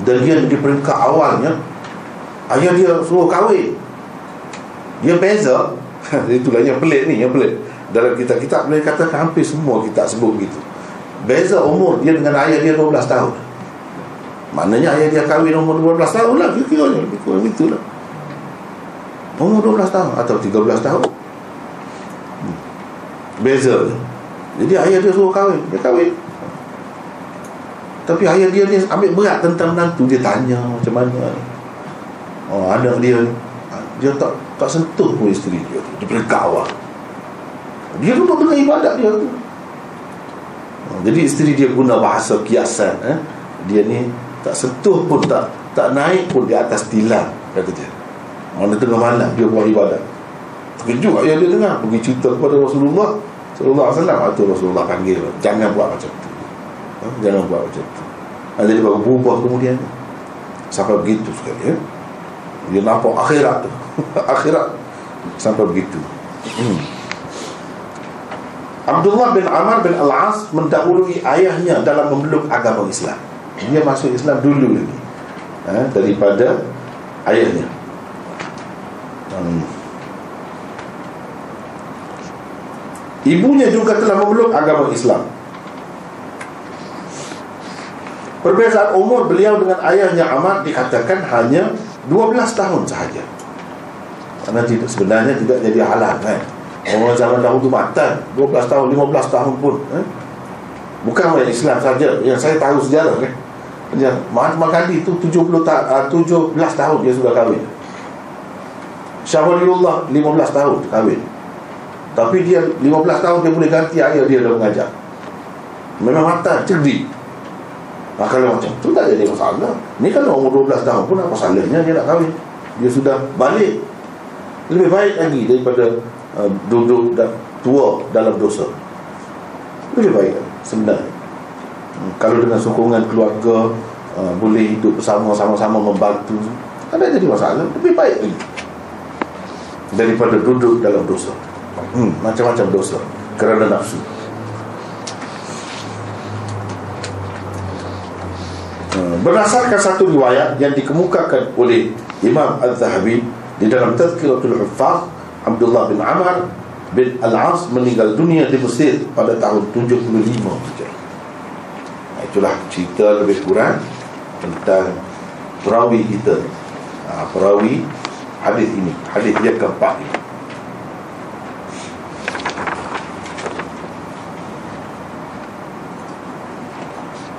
Dan dia di peringkat awalnya ayah dia suruh kahwin. Dia beza itulah yang pelik ni yang pelik. Dalam kitab-kitab boleh katakan hampir semua kita sebut begitu. Beza umur dia dengan ayah dia 12 tahun. Maknanya ayah dia kahwin umur 12 tahun lah kira-kira lebih kurang itulah. Umur 12 tahun atau 13 tahun. Hmm. beza. Jadi ayah dia suruh kahwin dia kahwin. Tapi ayah dia ni ambil berat tentang menantu Dia tanya macam mana. Oh anak dia ni Dia tak tak sentuh pun isteri dia tu. Dia berkawal Dia duduk dengan ibadat dia tu. Oh, Jadi isteri dia guna bahasa kiasan eh? Dia ni tak sentuh pun tak tak naik pun di atas tilam kata dia. Mana tengah malam dia buat ibadat. Terkejut ayah dia dengar pergi cerita kepada Rasulullah Rasulullah SAW itu Rasulullah panggil jangan buat macam tu. Jangan buat macam tu. Ha, Jadi baru berubah kemudian. Sampai begitu sekali ya? Dia nampak akhirat tu Akhirat Sampai begitu hmm. Abdullah bin Amr bin Al-As Mendahului ayahnya dalam memeluk agama Islam Dia masuk Islam dulu lagi ha, Daripada ayahnya hmm. Ibunya juga telah memeluk agama Islam Perbezaan umur beliau dengan ayahnya Ahmad dikatakan hanya 12 tahun sahaja. Karena tidak sebenarnya tidak jadi halal kan. Orang zaman dahulu matan 12 tahun, 15 tahun pun eh? Bukan orang Islam saja. Yang saya tahu sejarah kan eh? Mahatma Gandhi tu 70 ta- 17 ah, tahun dia sudah kahwin. Syah Waliullah 15 tahun kahwin. Tapi dia 15 tahun dia boleh ganti ayah dia dah mengajar. Memang mata cerdik. Nah, kalau macam tu tak jadi masalah. Ni kalau umur 12 tahun pun apa salahnya dia nak kahwin? Dia sudah balik Lebih baik lagi daripada uh, Duduk dan tua dalam dosa. Lebih baik sebenarnya. Hmm, Kalau dengan sokongan keluarga uh, Boleh hidup bersama Sama-sama membantu ada jadi masalah. Lebih baik lagi Daripada duduk dalam dosa. Hmm, Macam-macam dosa Kerana nafsu. Berdasarkan satu riwayat yang dikemukakan oleh Imam Al-Zahabi di dalam Tazkiratul Huffaz Abdullah bin Amr bin Al-As meninggal dunia di Mesir pada tahun 75 itulah cerita lebih kurang tentang perawi kita. Ha, perawi hadis ini hadis dia keempat ini.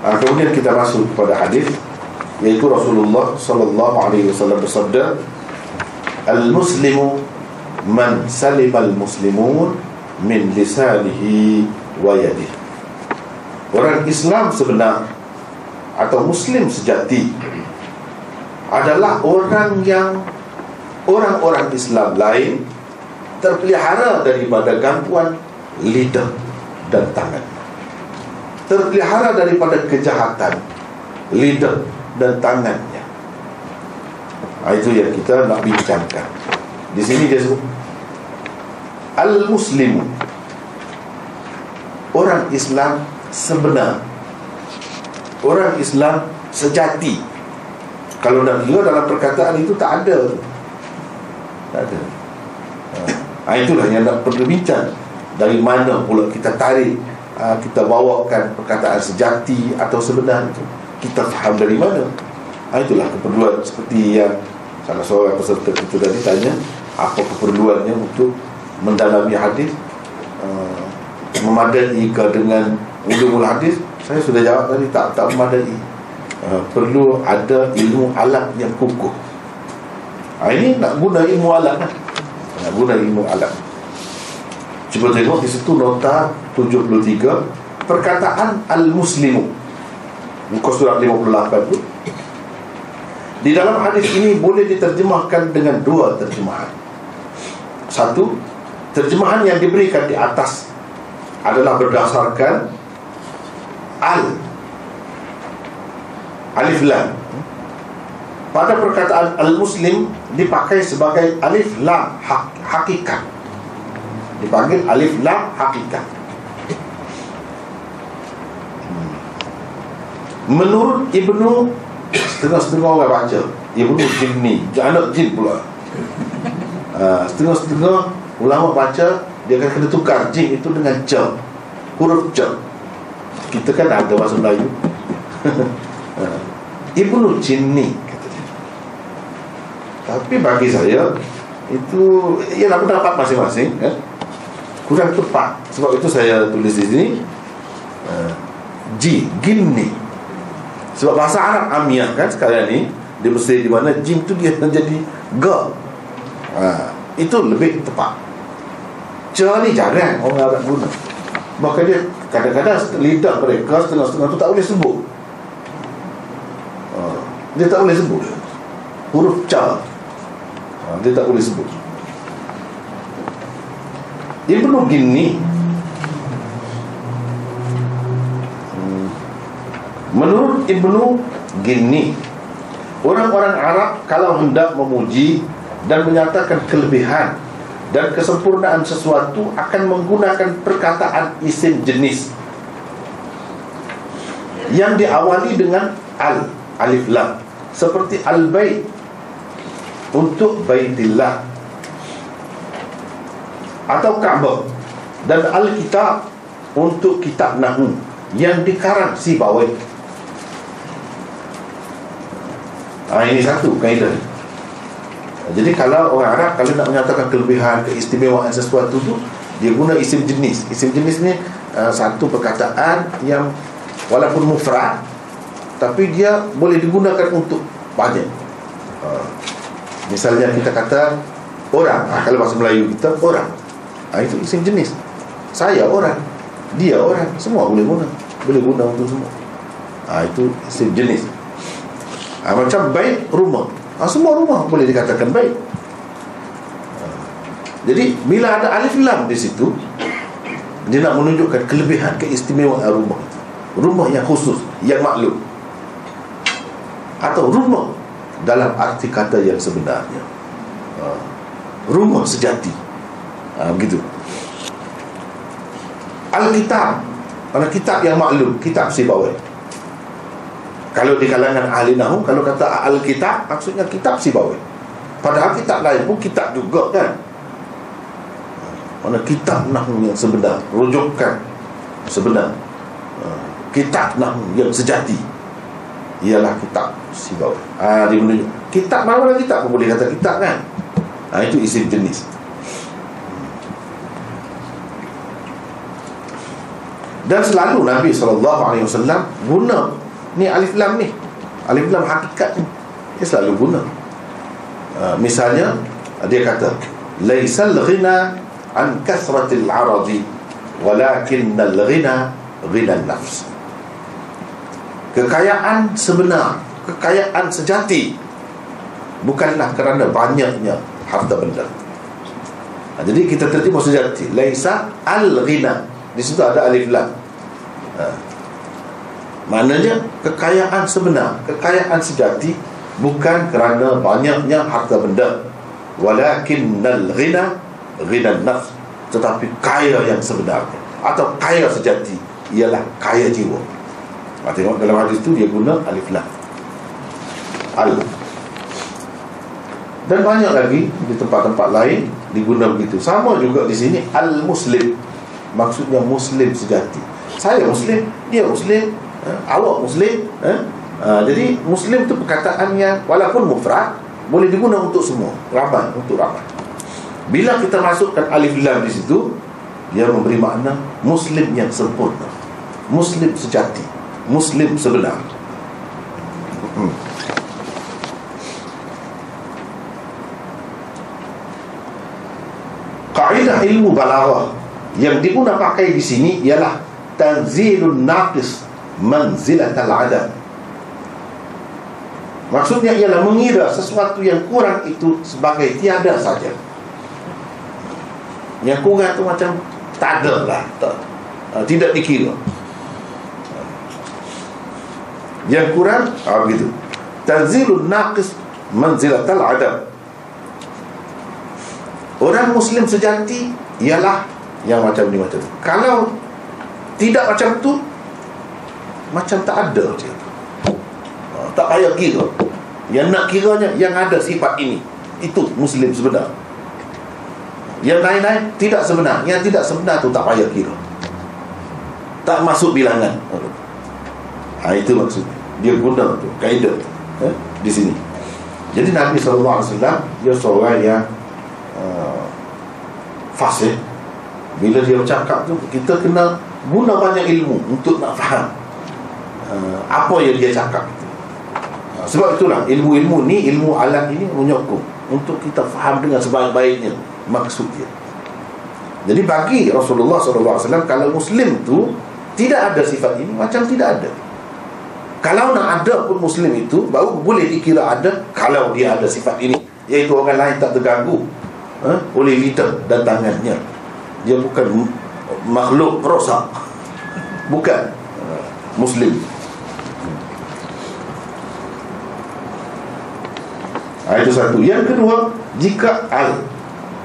Ha, kemudian kita masuk kepada hadis yaitu Rasulullah sallallahu alaihi wasallam bersabda Al-muslimu man salima al-muslimun min lisanihi wa yadihi. Orang Islam sebenar atau muslim sejati adalah orang yang orang-orang Islam lain terpelihara daripada gangguan lidah dan tangan terpelihara daripada kejahatan lidah dan tangannya ha, Itu yang kita nak bincangkan. Di sini dia sebut Al-Muslimu. Orang Islam sebenar. Orang Islam sejati. Kalau nak kira dalam perkataan itu tak ada. Tak ada. Ha, Itulah yang nak perlu bincang. Dari mana pula kita tarik ha, Kita bawakan perkataan sejati Atau sebenar itu? Kita faham dari mana? Itulah keperluan seperti yang Salah seorang peserta kita tadi tanya Apa keperluannya untuk mendalami hadis uh, memadai ke dengan ulumul hadis. Saya sudah jawab tadi tak tak memadai. Uh, perlu ada ilmu alat yang kukuh. Ha, ini nak guna ilmu alat kan? nak guna ilmu alat cuba tengok di situ nota 73 perkataan al-muslimu. Muka surat 58 tu di dalam hadis ini boleh diterjemahkan dengan dua terjemahan. Satu terjemahan yang diberikan di atas adalah berdasarkan al alif lam. Pada perkataan al-muslim dipakai sebagai alif lam hak, hakikat. Dipanggil alif lam hakikat. Hmm. menurut Ibnu setengah-setengah orang baca. Ibnu Jinni anak jin pula. Setengah-setengah Ulama baca Dia akan kena tukar jin itu dengan C. Huruf C. Kita kan ada bahasa Melayu. Ha. Ibnu Jinni Tapi bagi saya Itu Ialah pendapat masing-masing eh? Kurang tepat. Sebab itu saya tulis di sini uh, Jin Gini Sebab bahasa Arab Amiah kan sekarang ni Di Mesir di mana Jin tu dia menjadi G uh, Itu lebih tepat. Cara ni jarang orang Arab guna. Maka dia kadang-kadang lidah mereka setengah-setengah tu tak boleh sebut. Ha. Dia tak boleh sebut. Huruf ca. Ha, Dia tak boleh sebut. Ibnu Gini Menurut Ibnu Gini Orang-orang Arab kalau hendak memuji dan menyatakan kelebihan dan kesempurnaan sesuatu akan menggunakan perkataan isim jenis yang diawali dengan al alif lam seperti al bait untuk baitillah atau Ka'bah dan al kitab untuk kitab nahu yang dikarang si bawah Ah ini satu kaedah jadi kalau orang Arab kalau nak menyatakan kelebihan, keistimewaan sesuatu tu dia guna isim jenis. Isim jenis ni uh, satu perkataan yang walaupun mufrad tapi dia boleh digunakan untuk banyak. Uh, misalnya kita kata orang, uh, kalau bahasa Melayu kita orang. Uh, itu isim jenis. Saya orang, dia orang, semua boleh guna. Boleh guna untuk semua. Uh, itu isim jenis. Uh, macam baik rumah. Ha, Semua rumah boleh dikatakan baik. Ha. Jadi bila ada alif lam di situ Dia nak menunjukkan kelebihan Keistimewaan rumah. Rumah yang khusus Yang maklum. Atau rumah Dalam arti kata yang sebenarnya. Ha. Rumah sejati. Ha, Begitu. Alkitab. Mana kitab yang maklum? Kitab si bawah kalau di kalangan ahli nahu Kalau kata Al-Kitab Maksudnya kitab si bawah Padahal kitab lain pun kitab juga kan? Mana kitab nahu yang sebenar Rujukan sebenar. Ha, Kitab nahu yang sejati Ialah kitab si bawah ha, Dia menunjuk Kitab mana kitab pun boleh kata kitab kan? Ha, Itu isim jenis. Dan selalu Nabi SAW Guna Ni alif lam ni. Alif lam hakikat ni. Dia selalu guna. Uh, Misalnya Dia kata Laisal ghina An kathratil aradi Walakinnal ghina Ghina nafs. Kekayaan sebenar Kekayaan sejati Bukanlah kerana banyaknya Harta benda. Nah, Jadi kita terjemah sejati. Laisa al-ghina. Di situ ada alif lam. Uh, Maknanya kekayaan sebenar, kekayaan sejati bukan kerana banyaknya harta benda. Walakinnal ghina ghina nafs. Tetapi kaya yang sebenarnya atau kaya sejati ialah kaya jiwa. Ha, tengok dalam hadis tu dia guna alif lam. Al. Dan banyak lagi di tempat-tempat lain diguna begitu. Sama juga di sini al muslim maksudnya muslim sejati. Saya muslim dia muslim eh, awak muslim eh? uh, jadi muslim itu perkataan yang walaupun mufrad boleh diguna untuk semua. Ramai untuk ramai. Bila kita masukkan alif lam di situ dia memberi makna muslim yang sempurna. Muslim sejati. Muslim sebenar. Hmm. kaedah ilmu balaghah yang diguna pakai di sini ialah tanzilun naqis manzilatal adam Maksudnya ialah mengira sesuatu yang kurang itu sebagai tiada saja. Yang kurang itu macam tak ada lah. Tak, uh, tidak dikira. Yang kurang, ah, begitu. Tanzilun naqis manzilatal adam. Orang Muslim sejati ialah yang macam ni macam tu. Kalau tidak macam tu, macam tak ada. Je tak payah kira. Yang nak kiranya yang ada sifat ini. Itu muslim sebenar. Yang lain-lain tidak sebenar. Yang tidak sebenar tu tak payah kira. Tak masuk bilangan. Ha, itu maksud dia guna tu kaedah eh, di sini. Jadi Nabi SAW dia seorang yang uh, fasih. Bila dia bercakap tu kita kena guna banyak ilmu untuk nak faham uh, apa yang dia cakap? Sebab itulah ilmu-ilmu ni Ilmu alat ini menyokong Untuk kita faham dengan sebaik-baiknya Maksud dia. Jadi bagi Rasulullah SAW Kalau Muslim tu Tidak ada sifat ini Macam tidak ada. Kalau nak ada pun Muslim itu Baru boleh dikira ada Kalau dia ada sifat ini. Iaitu orang lain tak terganggu ha? Oleh lidah dan tangannya. Dia bukan makhluk rosak. Bukan ha, Muslim ha, Itu satu Yang kedua Jika al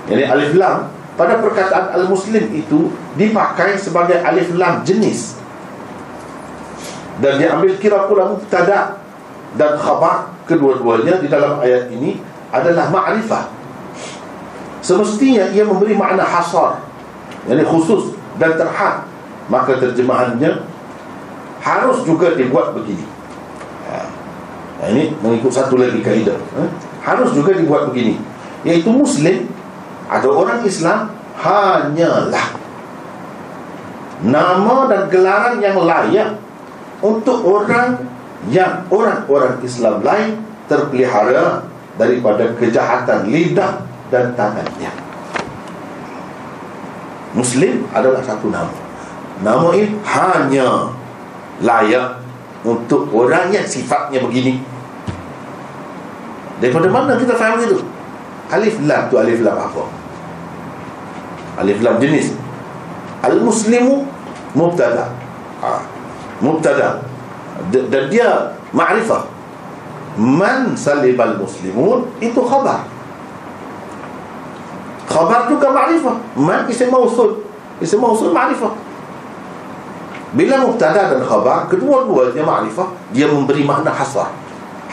Jadi alif lam Pada perkataan al-muslim itu Dipakai sebagai alif lam jenis Dan diambil kira pula mubtada Dan khabar Kedua-duanya di dalam ayat ini Adalah ma'rifah Semestinya ia memberi makna hasar Yang khusus dan terhad Maka terjemahannya Harus juga dibuat begini ha. Ini mengikut satu lagi kaedah ha? Harus juga dibuat begini. Iaitu muslim atau orang Islam hanyalah nama dan gelaran yang layak untuk orang yang orang-orang Islam lain terpelihara daripada kejahatan lidah dan tangannya. Muslim adalah satu nama. Nama ini hanya layak untuk orang yang sifatnya begini Daripada mana kita faham itu? Alif lam tu alif lam apa? Alif lam jenis. Al-muslimu mubtada. Ha. Mubtada. Dan dia ma'rifah. Man salibal muslimun itu khabar. Khabar kan ma'rifah. Man isim mausul. Isim mausul ma'rifah. Bila mubtada dan khabar, kedua-duanya ma'rifah, dia memberi makna hasar.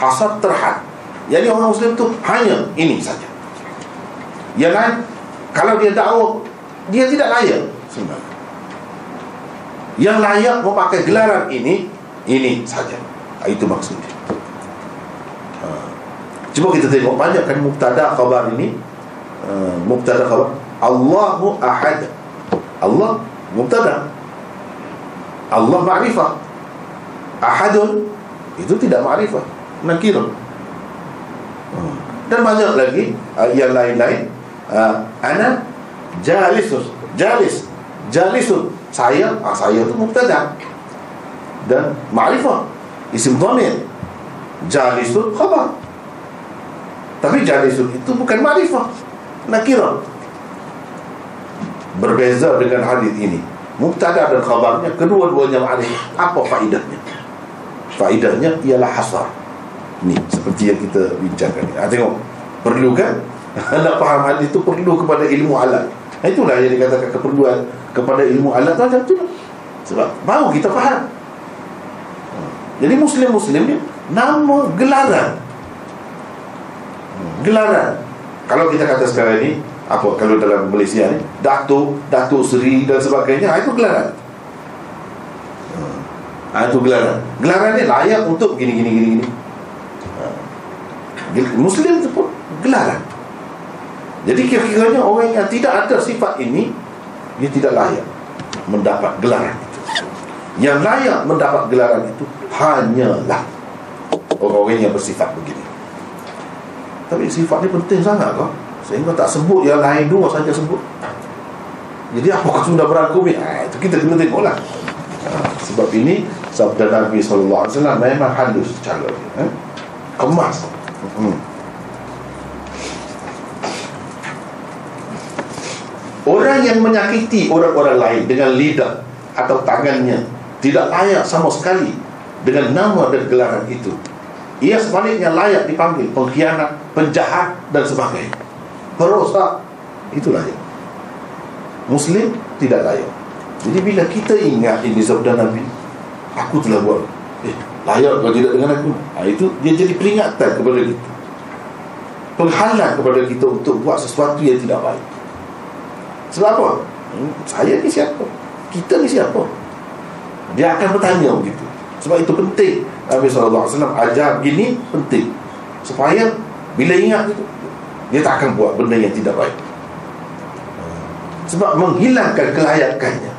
Hasar terhad. Jadi orang Muslim tu hanya ini saja. Yang lain kalau dia tahu dia tidak layak sebenarnya. Yang layak memakai gelaran ini ini saja. Ah, itu maksudnya. Ha. Cuba kita tengok banyak kan mubtada khabar ini. Uh, mubtada khabar Allahu ahad. Allah mubtada. Allah ma'rifah. Ahadun itu tidak ma'rifah. Nakirah dan banyak lagi uh, yang lain-lain. Uh, ana jalisus jalis jalisun. Saya ah, saya itu mubtada. Dan ma'rifah isim dhamir. Jalisun khabar. Tapi jalisun itu bukan ma'rifah. Nakira. Berbeza dengan hadis ini. Mubtada dan khabarnya kedua-duanya ma'rifah. Apa faedahnya? Faedahnya ialah hasar ni seperti yang kita bincangkan ha, tengok perlu kan nak faham hadis tu perlu kepada ilmu alat Ha, itulah yang dikatakan keperluan kepada ilmu alat macam tu. Sebab baru kita faham. Jadi muslim-muslim ni nama gelaran. Gelaran. Kalau kita kata sekarang ni apa kalau dalam Malaysia ni datuk datuk seri dan sebagainya ha, itu gelaran. Ha, itu gelaran. Gelaran ni layak untuk gini gini gini gini. ha. Muslim tu pun gelaran jadi kira-kiranya orang yang tidak ada sifat ini Dia tidak layak mendapat gelaran itu. Yang layak mendapat gelaran itu Hanyalah Orang-orang yang bersifat begini. Tapi sifat ni penting sangat kau. Sehingga tak sebut yang lain dua saja sebut. Jadi apakah sudah berangkum ha, Itu kita kena tengok lah ha, Sebab ini Sabda Nabi SAW Memang halus cara eh? Kemas. Orang yang menyakiti orang-orang lain dengan lidah atau tangannya tidak layak sama sekali dengan nama dan gelaran itu. Ia sebaliknya layak dipanggil pengkhianat, penjahat dan sebagainya. Perosak itulah yang Muslim tidak layak. Jadi bila kita ingat ini sabda Nabi, aku telah buat. Eh, layak kau tidak dengan aku. Ha, itu dia jadi peringatan kepada kita. Penghalang kepada kita untuk buat sesuatu yang tidak baik. Sebab apa? Hmm, saya ni siapa? Kita ni siapa? Dia akan bertanya begitu. Sebab itu penting. Nabi SAW ajar begini penting. Supaya bila ingat itu, dia tak akan buat benda yang tidak baik. Sebab menghilangkan kelayakannya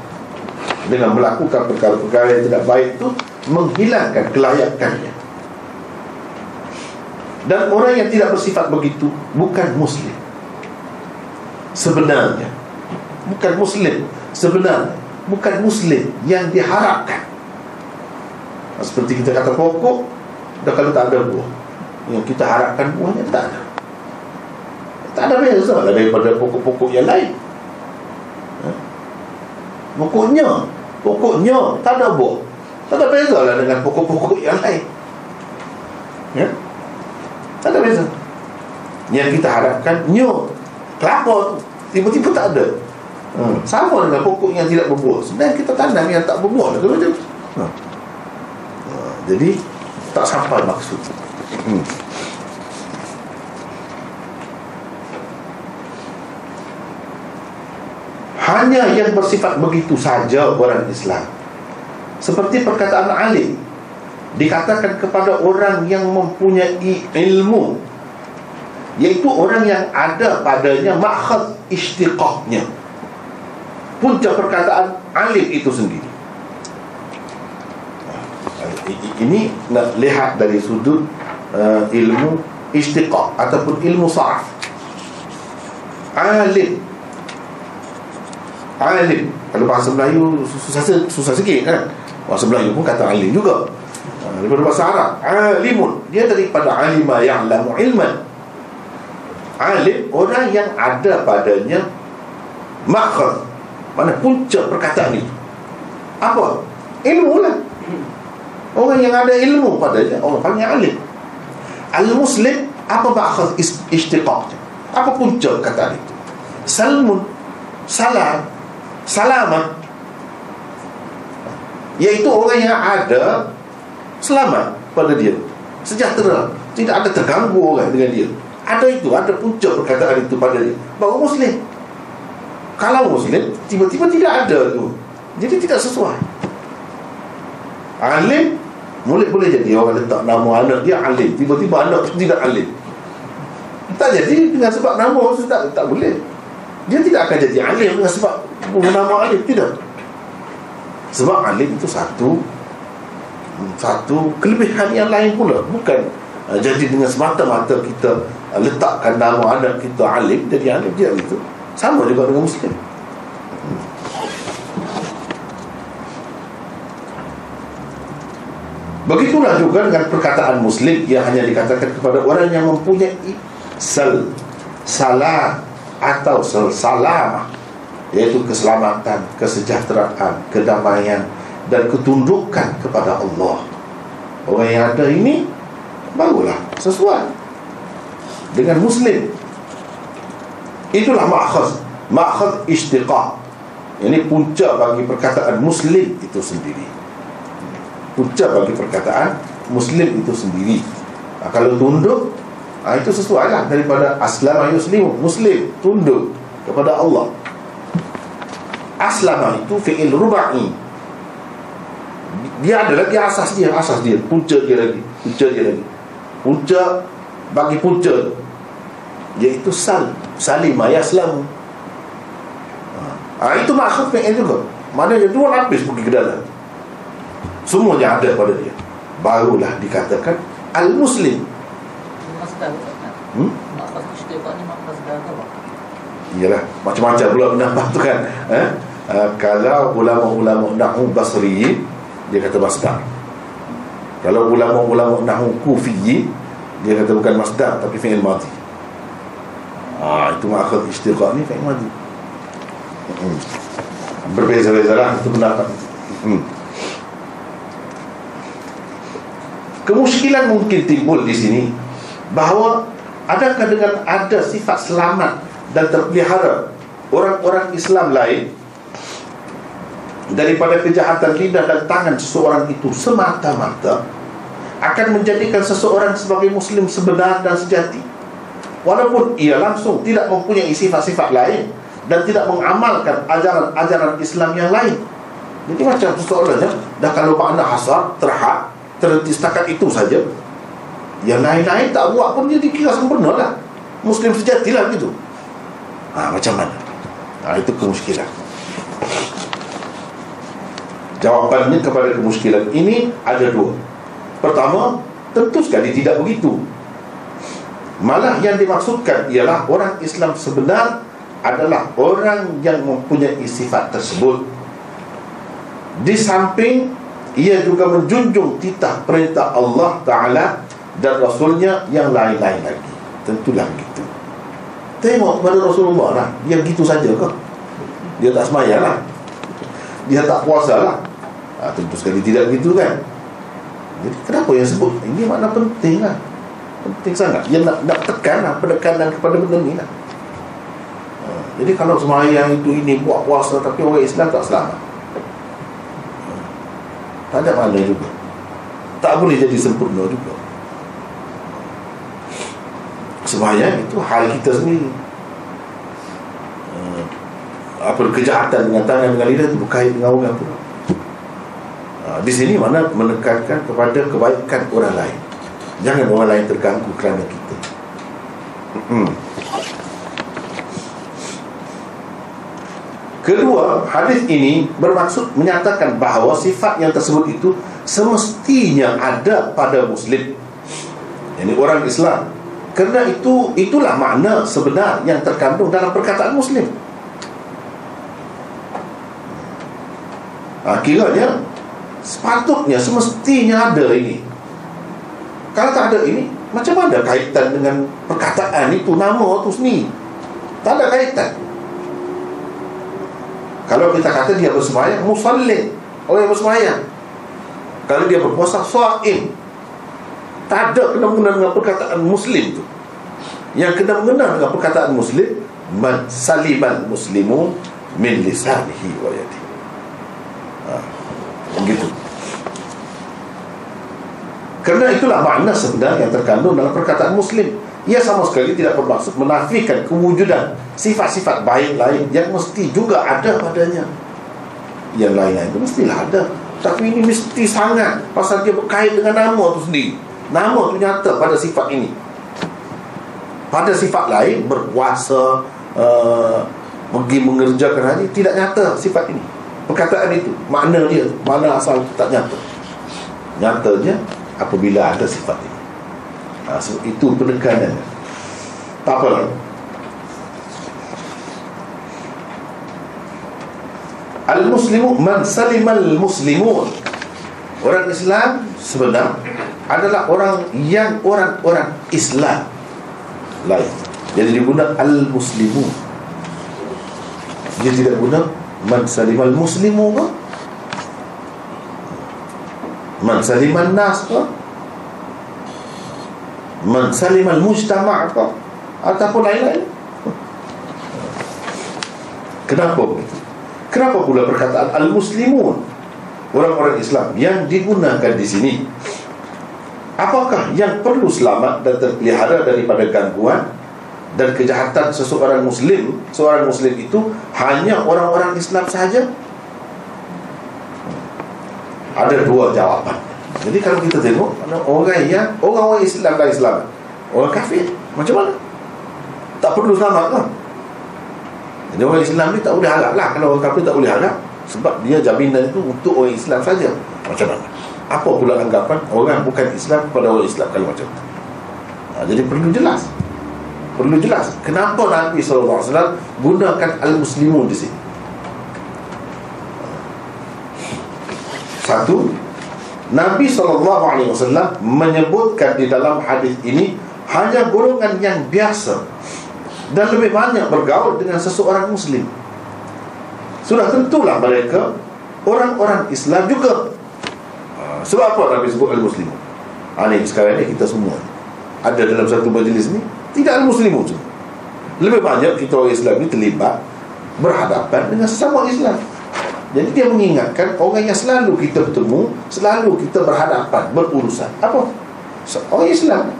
dengan melakukan perkara-perkara yang tidak baik itu menghilangkan kelayakannya. Dan orang yang tidak bersifat begitu bukan muslim. Sebenarnya bukan muslim sebenarnya bukan muslim yang diharapkan seperti kita kata pokok dah kalau tak ada buah yang kita harapkan buahnya tak ada tak ada beza lah daripada pokok-pokok yang lain ha? pokoknya pokoknya tak ada buah tak ada beza lah dengan pokok-pokok yang lain ya? tak ada beza yang kita harapkan nyo kelapa tu tiba-tiba tak ada Hmm. Sama dengan pokok yang tidak berbuah Sebenarnya kita tanam yang tak berbuah lah, macam. Hmm. Hmm. Jadi Tak sampai maksud hmm. Hanya yang bersifat begitu saja orang Islam Seperti perkataan Ali Dikatakan kepada orang yang mempunyai ilmu Iaitu orang yang ada padanya Makhad istiqahnya. Punca perkataan alim itu sendiri. Ini nak lihat dari sudut uh, ilmu istiqah ataupun ilmu sa'af. Alim. Alim. Kalau bahasa Melayu susah, susah sikit kan bahasa Melayu pun kata alim juga. Uh, daripada bahasa Arab. Alimun. Dia daripada alima yang lamu ilman. Alim orang yang ada padanya makhaz mana puncak perkataan itu Apa? Ilmu lah. Orang yang ada ilmu padanya Orang panggil alim. Al-Muslim Apa maksud istiqaq Apa puncak perkataan itu? Salmun. Salam. Salamat Iaitu orang yang ada Selamat pada dia. Sejahtera. Tidak ada terganggu orang dengan dia. Ada itu Ada puncak perkataan itu pada dia. Baru Muslim. Kalau Muslim Tiba-tiba tidak ada tu. Jadi tidak sesuai. Alim Boleh boleh jadi orang letak nama anak dia alim. Tiba-tiba anak tidak alim. Tak jadi dengan sebab nama tak, tak boleh. Dia tidak akan jadi alim dengan sebab Nama alim Tidak Sebab alim itu satu Satu kelebihan yang lain pula. Bukan uh, jadi dengan semata-mata kita uh, Letakkan nama anak kita alim Jadi alim dia itu sama juga dengan Muslim. Begitulah juga dengan perkataan Muslim. Yang hanya dikatakan kepada orang yang mempunyai Sel Salah Atau sel salamah Iaitu keselamatan Kesejahteraan Kedamaian Dan ketundukan kepada Allah. Orang yang ada ini Barulah sesuai dengan muslim. Itulah ma'khaz ma'khaz istiqah ini punca bagi perkataan muslim itu sendiri. Punca bagi perkataan muslim itu sendiri. Ha, kalau tunduk ha, itu sesuai lah daripada aslam yuslim muslim tunduk kepada Allah aslam itu fi'il ruba'i. Dia ada lagi asas dia asas dia. Punca dia lagi punca dia lagi. Punca bagi punca iaitu sal salima yaslamu ha, itu maksud fi'il juga. Maknanya dua lapis pergi ke dalam. Semua yang ada pada dia. Barulah dikatakan al-muslim. Hmm? Yalah, macam-macam pula pendapat tu kan eh? Uh, kalau ulama-ulama nahu basriyin dia kata masdar kalau ulama-ulama nahu kufiyin dia kata bukan masdar tapi fi'il mati ah itu maksud istiqah ni fi'il mati hmm. berbeza-beza lah itu pendapat hmm. kemuskilan mungkin timbul di sini bahawa adakah dengan ada sifat selamat dan terpelihara orang-orang Islam lain daripada kejahatan lidah dan tangan seseorang itu semata-mata akan menjadikan seseorang sebagai muslim sebenar dan sejati. Walaupun ia langsung tidak mempunyai sifat-sifat lain dan tidak mengamalkan ajaran-ajaran Islam yang lain. Jadi macam persoalannya dah kalau makna hasar terhad terhenti setakat itu saja yang lain-lain tak buat pun dia dikira sempurna lah. Muslim sejati lah gitu. Ha, Macam mana? Ha, Itu kemuskilan Jawapannya kepada kemuskilan ini Ada dua. Pertama Tentu sekali tidak begitu. Malah yang dimaksudkan Ialah orang Islam sebenar Adalah orang yang mempunyai sifat tersebut. Di samping Ia juga menjunjung titah perintah Allah Ta'ala dan Rasulnya yang lain-lain lagi. Tentulah begitu tengok pada Rasulullah lah. Dia begitu saja ke dia tak semayang lah dia tak puasa lah. Ha, tentu sekali tidak begitu kan? Jadi kenapa yang sebut? Ini makna penting lah. Penting sangat. Dia nak, nak tekan lah penekanan kepada benda ni lah. Ha, jadi kalau semayang itu ini buat puasa tapi orang Islam tak selamat. Ha, tak ada mana juga. Tak boleh jadi sempurna juga. Sembahyang itu hal kita sendiri apa kejahatan dengan tangan dengan lidah itu berkait dengan orang pula uh, di sini mana menekankan kepada kebaikan orang lain jangan orang lain terganggu kerana kita hmm. Kedua, hadis ini bermaksud menyatakan bahawa sifat yang tersebut itu semestinya ada pada muslim. Ini orang Islam kerana itu itulah makna sebenar yang terkandung dalam perkataan Muslim. Akhirnya sepatutnya semestinya ada ini. Kalau tak ada ini, macam mana kaitan dengan perkataan itu nama itu sendiri? Tak ada kaitan. Kalau kita kata dia bersemayang, musallin, orang yang bersemayang. Kalau dia berpuasa, suaim, tak ada kena mengenal dengan perkataan muslim tu yang kena mengenal dengan perkataan muslim man saliman muslimun min lisanihi wa yadi ha, begitu. Kerana itulah makna sebenarnya yang terkandung dalam perkataan muslim. Ia sama sekali tidak bermaksud menafikan kewujudan sifat-sifat baik lain yang mesti juga ada padanya. Yang lain-lain itu mestilah ada. Tapi ini mesti sangat. Pasal dia berkait dengan nama itu sendiri. Nama tu nyata pada sifat ini. Pada sifat lain Berpuasa uh, Pergi mengerjakan haji Tidak nyata sifat ini Perkataan itu Makna dia Mana asal tak nyata. Nyatanya Apabila ada sifat ini. Ha, so Itu penekanan. Tak apa. Al-Muslimu Man salimal muslimun. Orang Islam sebenar adalah orang yang orang-orang Islam lain. Jadi dia guna al-muslimu. Dia tidak guna man salimal muslimu ke? Man salimal nas ke? man salimal mujtama' kah ataupun lain-lain? Kenapa begitu? Kenapa pula perkataan al-muslimun? Orang-orang Islam yang digunakan di sini. Apakah yang perlu selamat dan terpelihara daripada gangguan dan kejahatan seseorang muslim seorang muslim itu hanya orang-orang Islam sahaja. Ada dua jawapan. Jadi kalau kita tengok orang yang orang-orang Islam dan Islam. Orang kafir macam mana? Tak perlu selamat kan jadi orang Islam ni tak boleh harap lah. Kalau orang kafir tak boleh harap sebab dia jaminan itu untuk orang Islam saja. Macam mana? Apa pula anggapan orang bukan Islam pada orang Islam kalau macam tu? Ha, jadi perlu jelas perlu jelas kenapa Nabi SAW gunakan al-muslimun di sini? Satu Nabi SAW menyebutkan di dalam hadis ini hanya golongan yang biasa dan lebih banyak bergaul dengan seseorang muslim. Sudah tentulah mereka orang-orang Islam juga. Ha, sebab apa Nabi sebut al-muslimun? Ha, ini sekarang ini kita semua ada dalam satu majlis ni tidak ada muslimun semua lebih banyak kita orang Islam ni terlibat berhadapan dengan sesama Islam. Jadi dia mengingatkan orang yang selalu kita bertemu selalu kita berhadapan berurusan. Apa? Orang Islam.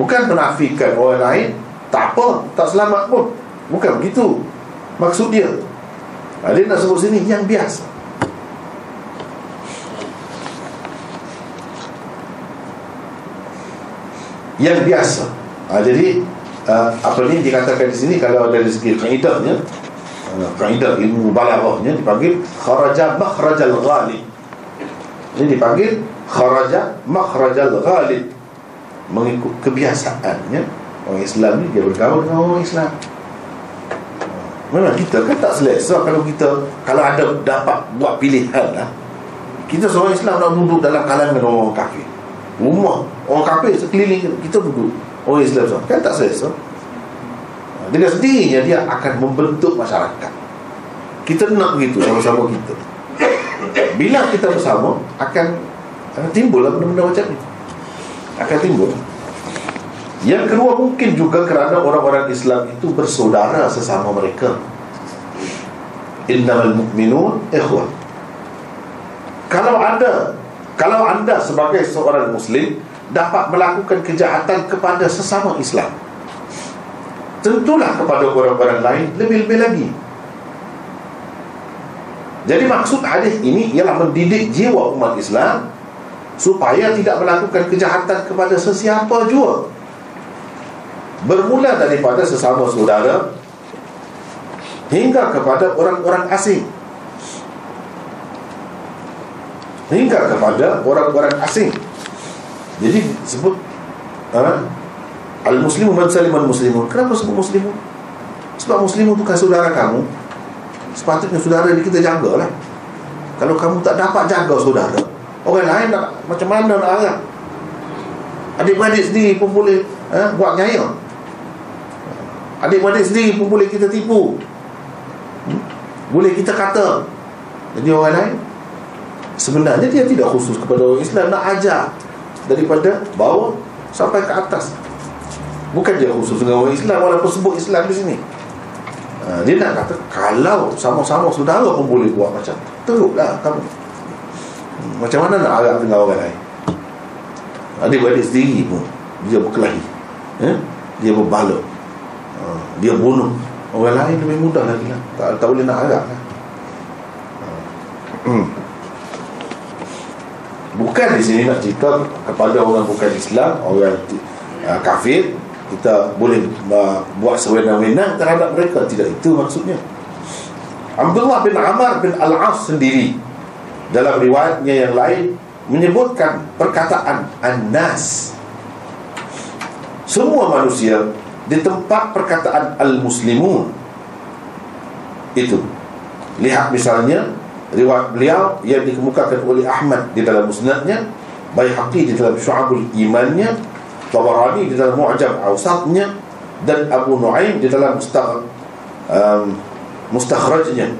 Bukan menafikan orang lain. Tak apa tak selamat pun. Bukan begitu maksud dia. Ha, dia nak sebut sini yang biasa. Yang biasa Ha, jadi uh, apa ni dikatakan di sini kalau dari segi kaidahnya uh, kaidah ilmu balaghahnya dipanggil kharaja makhrajal ghalib. Ini dipanggil kharaja makhrajal ghalib mengikut kebiasaannya orang Islam ni dia bergaul dengan orang Islam. Memang kita kan tak selesa kalau kita kalau ada dapat buat pilihan lah. Kita seorang Islam nak duduk dalam kalangan orang kafir. Rumah orang kafir sekeliling kita duduk orang Islam so. kan tak selesa dengan sendirinya dia akan membentuk masyarakat. Kita nak begitu sama-sama kita. Bila kita bersama akan akan timbul lah benda-benda macam ni akan timbul. Yang kedua mungkin juga kerana orang-orang Islam itu bersaudara sesama mereka. Innamal mu'minun ikhwan. Kalau ada kalau anda sebagai seorang muslim dapat melakukan kejahatan kepada sesama Islam. Tentulah kepada orang-orang lain lebih-lebih lagi. Jadi maksud hadis ini ialah mendidik jiwa umat Islam supaya tidak melakukan kejahatan kepada sesiapa jua. Bermula daripada sesama saudara hingga kepada orang-orang asing. Hingga kepada orang-orang asing jadi sebut ha? Al-Muslimu man saliman muslimun Kenapa sebut muslimun? Sebab muslimun bukan saudara kamu. Sepatutnya saudara ni kita jagalah. Kalau kamu tak dapat jaga saudara Orang lain nak Macam mana nak arah? Adik-adik sendiri pun boleh ha, Buat nyaya. Adik-adik sendiri pun boleh kita tipu. Hmm? Boleh kita kata. Jadi orang lain Sebenarnya dia tidak khusus kepada orang Islam Nak ajar daripada bawah sampai ke atas. Bukan dia khusus dengan orang Islam walaupun sebut Islam di sini. Ha, dia nak kata kalau sama-sama saudara pun boleh buat macam teruklah kamu. Hmm, macam mana nak harap dengan orang lain? Adik-adik sendiri pun. Dia berkelahi. Eh? dia berbalok ha, dia bunuh orang lain lebih mudah lagi lah. Tak, tak boleh nak harap lah. Ha. Hmm. Bukan di sini nak cerita kepada orang bukan Islam, orang uh, kafir, kita boleh uh, buat sewenang-wenang terhadap mereka. Tidak itu maksudnya. Abdullah bin Amr bin Al-As sendiri dalam riwayatnya yang lain menyebutkan perkataan An-Nas. Semua manusia di tempat perkataan Al-Muslimun itu. Lihat misalnya riwayat beliau yang dikemukakan oleh Ahmad di dalam musnadnya Bayhaqi di dalam Syu'abul Imannya Tabarani di dalam Mu'jam Awsatnya dan Abu Nu'aim di dalam Mustaq um, Mustakhrajnya.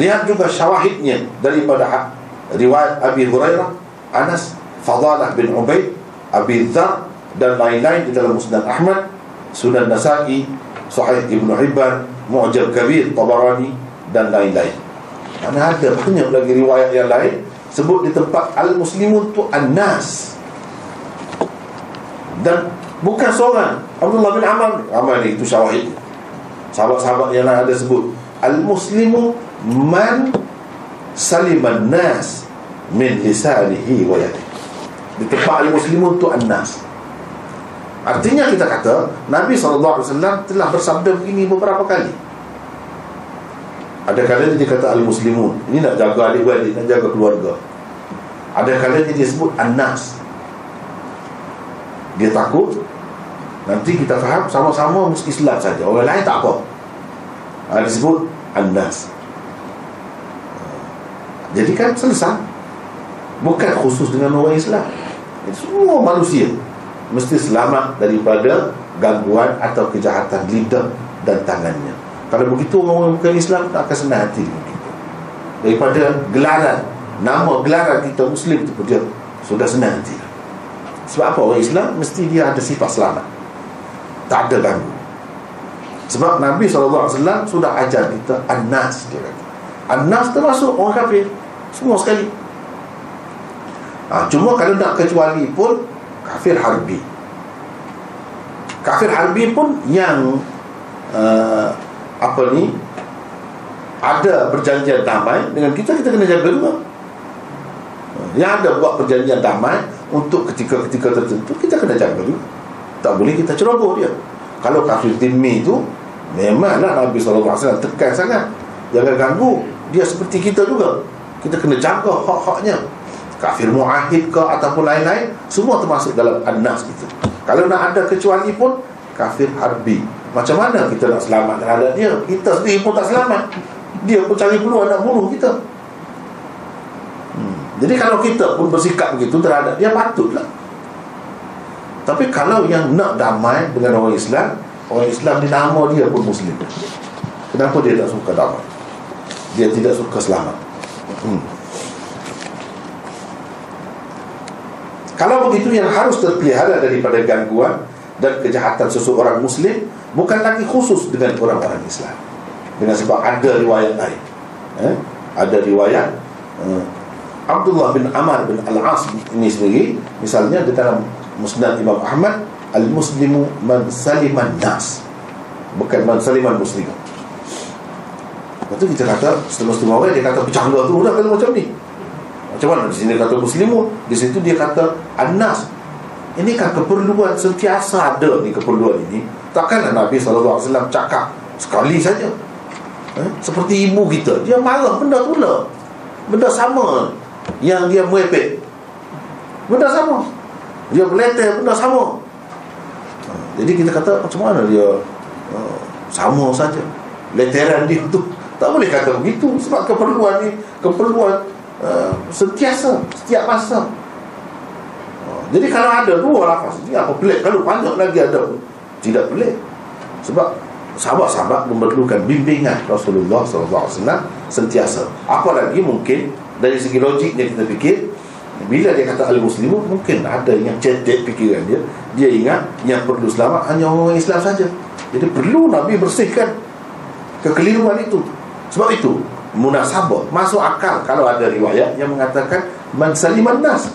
Lihat juga syawahidnya daripada riwayat Abi Hurairah Anas Fadalah bin Ubaid Abi Dhar dan lain-lain di dalam Musnad Ahmad Sunan Nasa'i Sahih Ibn Hibban Mu'jab Kabir Tabarani dan lain-lain Karena ada banyak lagi riwayat yang lain Sebut di tempat Al-Muslimun tu An-Nas. Dan bukan seorang. Abdullah bin Amal Amal ni itu syawahid Sahabat-sahabat yang ada sebut Al-Muslimu Man Saliman Nas Min lisanihi wa Di tempat Al-Muslimun tu An-Nas. Artinya kita kata Nabi SAW telah bersabda begini beberapa kali Ada kalanya dia kata Al-Muslimun. Ini nak jaga adik-adik, nak jaga keluarga. Ada kalanya dia sebut An-Nas. Dia takut Nanti kita faham sama-sama Islam saja. Orang lain tak apa. Ha, Dia sebut An-Nas. Jadi kan selesai. Bukan khusus dengan orang Islam. Semua manusia mesti selamat daripada gangguan atau kejahatan lidah dan tangannya. Kalau begitu orang bukan Islam tak akan senang hati. Daripada gelaran, nama gelaran kita Muslim itu dia sudah senang hati. Sebab apa orang Islam mesti dia ada sifat selamat. Tak ada ganggu. Sebab Nabi SAW sudah ajar kita An-Nas dia kata. An-Nas termasuk orang kafir. Semua sekali. Ha, cuma kalau nak kecuali pun kafir harbi kafir harbi pun yang uh, apa ni? Ada perjanjian damai dengan kita kita kena jaga juga. Yang ada buat perjanjian damai untuk ketika-ketika tertentu kita kena jaga juga. Tak boleh kita ceroboh dia. Kalau kafir timmi tu memanglah Nabi SAW tekan sangat. Jangan ganggu dia seperti kita juga. Kita kena jaga hak-haknya. Kafir muahid ke ataupun lain-lain semua termasuk dalam an-nas itu kalau nak ada kecuali pun kafir harbi macam mana kita nak selamat terhadap dia? Kita sendiri pun tak selamat. Dia pun cari peluang nak bunuh kita. Hmm. jadi kalau kita pun bersikap begitu terhadap dia patutlah. Tapi kalau yang nak damai dengan orang Islam orang Islam di nama dia pun Muslim. Kenapa dia tak suka damai? Dia tidak suka selamat. Hmm. Kalau begitu yang harus terpelihara daripada gangguan dan kejahatan seseorang Muslim bukan lagi khusus dengan orang-orang Islam. Dengan sebab ada riwayat lain. Eh? Ada riwayat eh, Abdullah bin Amar bin Al-As ini sendiri misalnya di dalam Musnad Imam Ahmad Al-Muslimu man saliman nas bukan man saliman muslim Lepas tu kita kata Setengah-setengah orang dia kata bercanda tu Dah kalau macam ni macam mana di sini kata muslimun di situ dia kata anas ini kan keperluan sentiasa ada ni keperluan ini takkanlah Nabi SAW cakap sekali saja. Eh? seperti ibu kita dia marah benda tu lah benda sama yang dia merepek. Benda sama. Dia meleter benda sama. Jadi kita kata macam mana dia uh, sama saja? Leteran dia tu. Tak boleh kata begitu sebab keperluan ni keperluan uh, sentiasa setiap masa. Jadi kalau ada dua lafaz ini apa pelik? Kalau banyak lagi ada tidak pelik sebab sahabat-sahabat memerlukan bimbingan Rasulullah SAW sentiasa. Apalagi mungkin dari segi logiknya kita fikir bila dia kata al-muslimun mungkin ada yang cetek fikiran dia. Dia ingat yang perlu selamat hanya orang Islam saja. Jadi perlu Nabi bersihkan kekeliruan itu. Sebab itu munasabah masuk akal kalau ada riwayat yang mengatakan man saliman nas.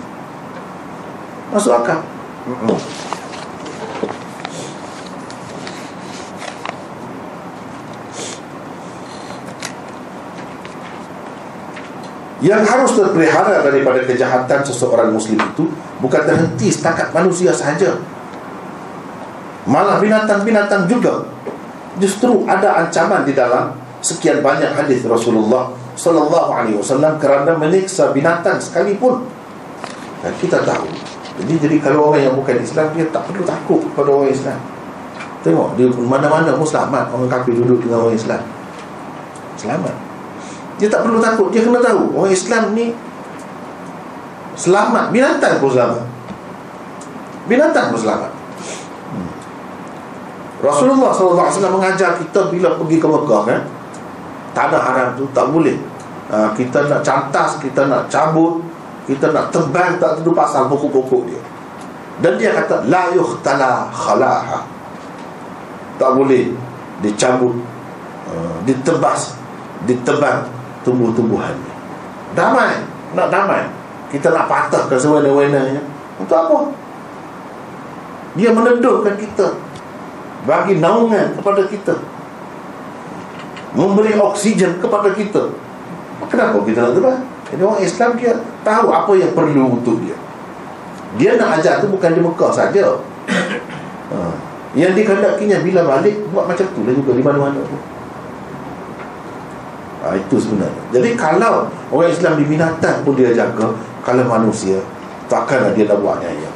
Masuk akal yang harus terpelihara daripada kejahatan seseorang muslim itu bukan terhenti setakat manusia sahaja malah binatang-binatang juga justru ada ancaman di dalam sekian banyak hadis Rasulullah sallallahu alaihi wasallam kerana menyiksa binatang sekalipun. Dan kita tahu. Jadi jadi kalau orang yang bukan Islam dia tak perlu takut pada orang Islam. Tengok dia mana-mana pun selamat orang kafir duduk dengan orang Islam. Selamat. Dia tak perlu takut, dia kena tahu orang Islam ni selamat, binatang pun selamat. Binatang pun selamat. Rasulullah SAW mengajar kita bila pergi ke Mekah kan, tanah haram tu tak boleh. Ha, kita nak cantas kita nak cabut kita nak terbang tak tentu pasal pokok-pokok dia. Dan dia kata la yuhtala khalaha tak boleh dicabut uh, ditebas ditebang tumbuh-tumbuhannya damai. Nak damai. Kita nak patahkan sewena-wenanya untuk apa? Dia meneduhkan kita. Bagi naungan kepada kita. Memberi oksigen kepada kita. Kenapa kita nak tebang jadi orang Islam dia tahu apa yang perlu untuk dia. Dia nak ajar tu bukan di Mekah saja. Ha. yang dikehendakinya bila balik buat macam tu lah juga di mana-mana tu ha, itu sebenarnya. Jadi kalau orang Islam di binatang pun dia jaga kalau manusia takkanlah dia nak buat nyaya.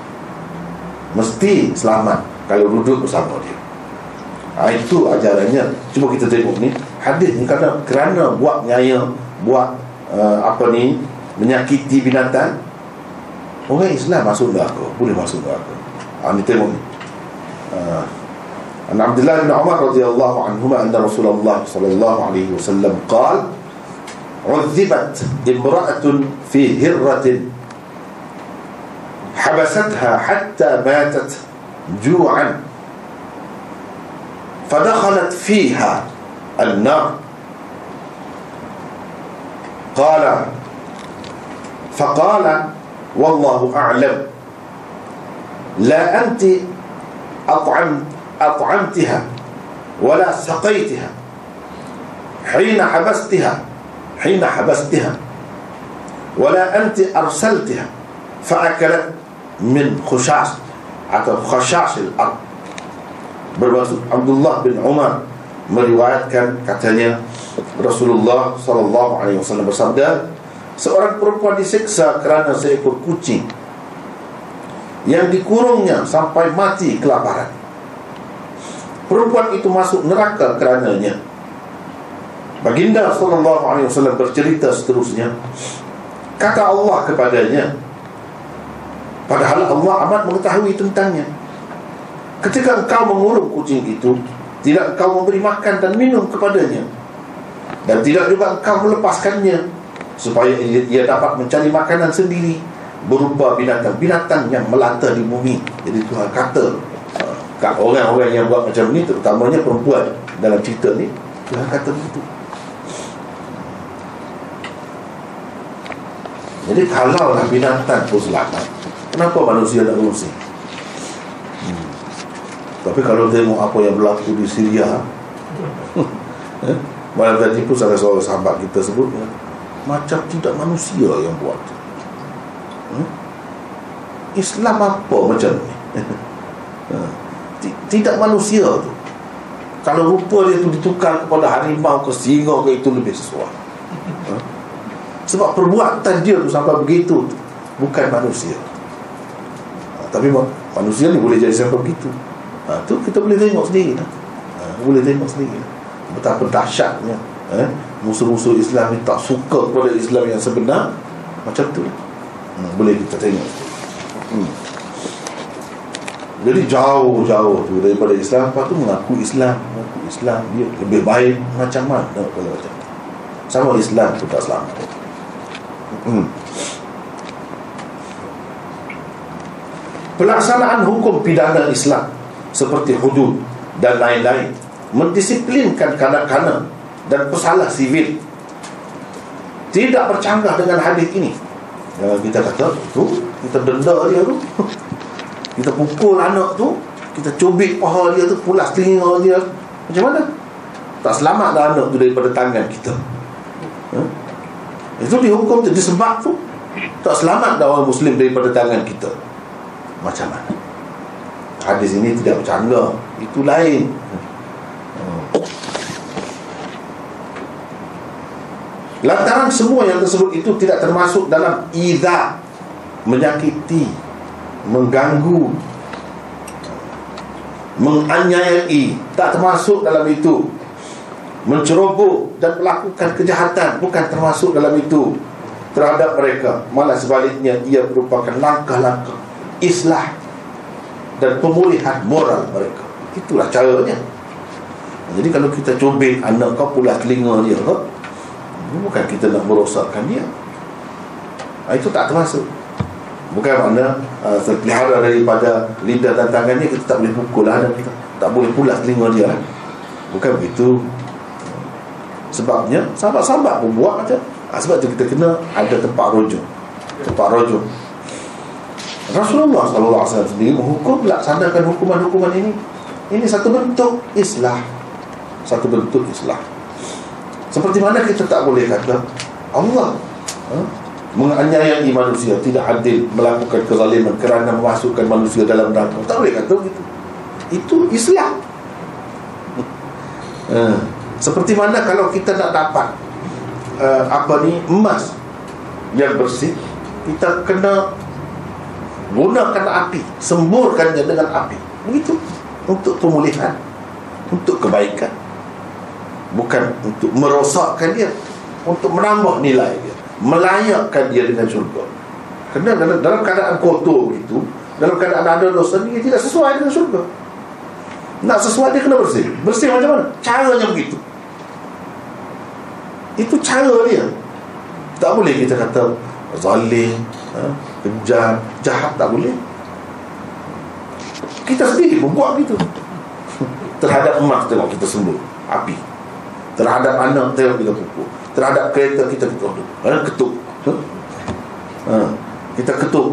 Mesti selamat kalau duduk bersama dia. Ha, itu ajarannya. Cuba kita tengok ni. Hadis ni kerana, kerana buat nyaya buat uh, apa ni menyakiti binatang Orang Islam masuk neraka Boleh masuk neraka. Ha, Ini tengok ni. Uh, عن عبد الله بن عمر رضي الله عنهما أن رسول الله صلى الله عليه وسلم قال عذبت امرأة في هرة حبستها حتى ماتت جوعا فدخلت فيها النار. قال فقال والله أعلم لا أنت أطعمت أطعمتها ولا سقيتها حين حبستها حين حبستها ولا أنت أرسلتها فأكلت من خشاش atau khashash al-ard bermaksud Abdullah bin Umar meriwayatkan katanya Rasulullah sallallahu alaihi wasallam bersabda Seorang perempuan diseksa kerana seekor kucing Yang dikurungnya sampai mati kelaparan Perempuan itu masuk neraka kerananya. Baginda SAW bercerita seterusnya. Kata Allah kepadanya Padahal Allah amat mengetahui tentangnya. Ketika engkau mengurung kucing itu Tidak engkau memberi makan dan minum kepadanya. Dan tidak juga engkau melepaskannya supaya ia dapat mencari makanan sendiri berupa binatang-binatang yang melata di bumi. Jadi Tuhan kata kat orang-orang yang buat macam ni terutamanya perempuan dalam cerita ni Tuhan kata begitu. Jadi kalau lah binatang pun selamat Kenapa manusia nak rusi? Hmm. Tapi kalau tengok apa yang berlaku di Syria? Malam tadi pun salah seorang sahabat kita sebut ya, macam tidak manusia yang buat hmm? Islam apa macam ni ha. Tidak manusia tu kalau rupa dia tu ditukar kepada harimau ke singa ke itu lebih sesuai ha? sebab perbuatan dia tu sampai begitu bukan manusia ha, tapi manusia ni boleh jadi sampai begitu ha, tu kita boleh tengok sendiri lah. ha, boleh tengok sendiri lah. betapa dahsyatnya eh? musuh-musuh Islam ni tak suka kepada Islam yang sebenar macam tu hmm, boleh kita tengok hmm. Jadi jauh-jauh tu daripada Islam lepas tu mengaku Islam mengaku Islam dia lebih baik macam mana? Kalau macam sama Islam tu tak selamat. Hmm. pelaksanaan hukum pidana Islam seperti hudud dan lain-lain mendisiplinkan kanak-kanak dan pesalah sivil. Tidak bercanggah dengan hadis ini. Ya, kita kata tu kita denda dia tu kita pukul anak tu kita cubit paha dia tu pulas telinga dia. Macam mana? Tak selamat dah anak tu daripada tangan kita. Ha? itu dihukum tu disebab tu. Tak selamat dah orang muslim daripada tangan kita. Macam mana? Hadis ini tidak bercanggah itu lain. Lantaran semua yang tersebut itu tidak termasuk dalam Iza Menyakiti Mengganggu Menganyayai Tak termasuk dalam itu. Menceroboh dan melakukan kejahatan Bukan termasuk dalam itu. Terhadap mereka Malah sebaliknya ia merupakan langkah-langkah Islah Dan pemulihan moral mereka. Itulah caranya. Jadi kalau kita cubit anak kau pula telinga dia bukan kita nak merosakkan dia. Ha, itu tak termasuk Bukan makna uh, terpelihara daripada lidah dan tangannya kita tak boleh pukul lah dan kita tak boleh pula telinga dia. Bukan begitu. Sebabnya sahabat-sahabat pun buat macam ha, sebab tu kita kena ada tempat rujuk. Tempat rujuk. Rasulullah SAW sendiri menghukum laksanakan hukuman-hukuman ini. Ini satu bentuk Islam. Satu bentuk Islam. Seperti mana kita tak boleh kata Allah ha, menganiayai manusia tidak adil melakukan kezaliman kerana memasukkan manusia dalam neraka. Tak boleh kata begitu. Itu Islam. Ha, seperti mana kalau kita nak dapat uh, apa ni emas yang bersih, kita kena gunakan api, semburkannya dengan api. Begitu untuk pemulihan, untuk kebaikan. Bukan untuk merosakkan dia, untuk menambah nilai dia, melayakkan dia dengan syurga. Kerana dalam, dalam keadaan kotor begitu, dalam keadaan ada dosa dia tidak sesuai dengan syurga. Nak sesuai dia kena bersih. Bersih macam mana? Caranya begitu. Itu cara dia. Tak boleh kita kata zalim, ha? kejam, jahat tak boleh. Kita sendiri pun buat begitu. Terhadap emas tengok kita sembuh api. Terhadap anak tengok kita pukul. Terhadap kereta kita ketuk. Ha? Ketuk. Ha? Kita ketuk.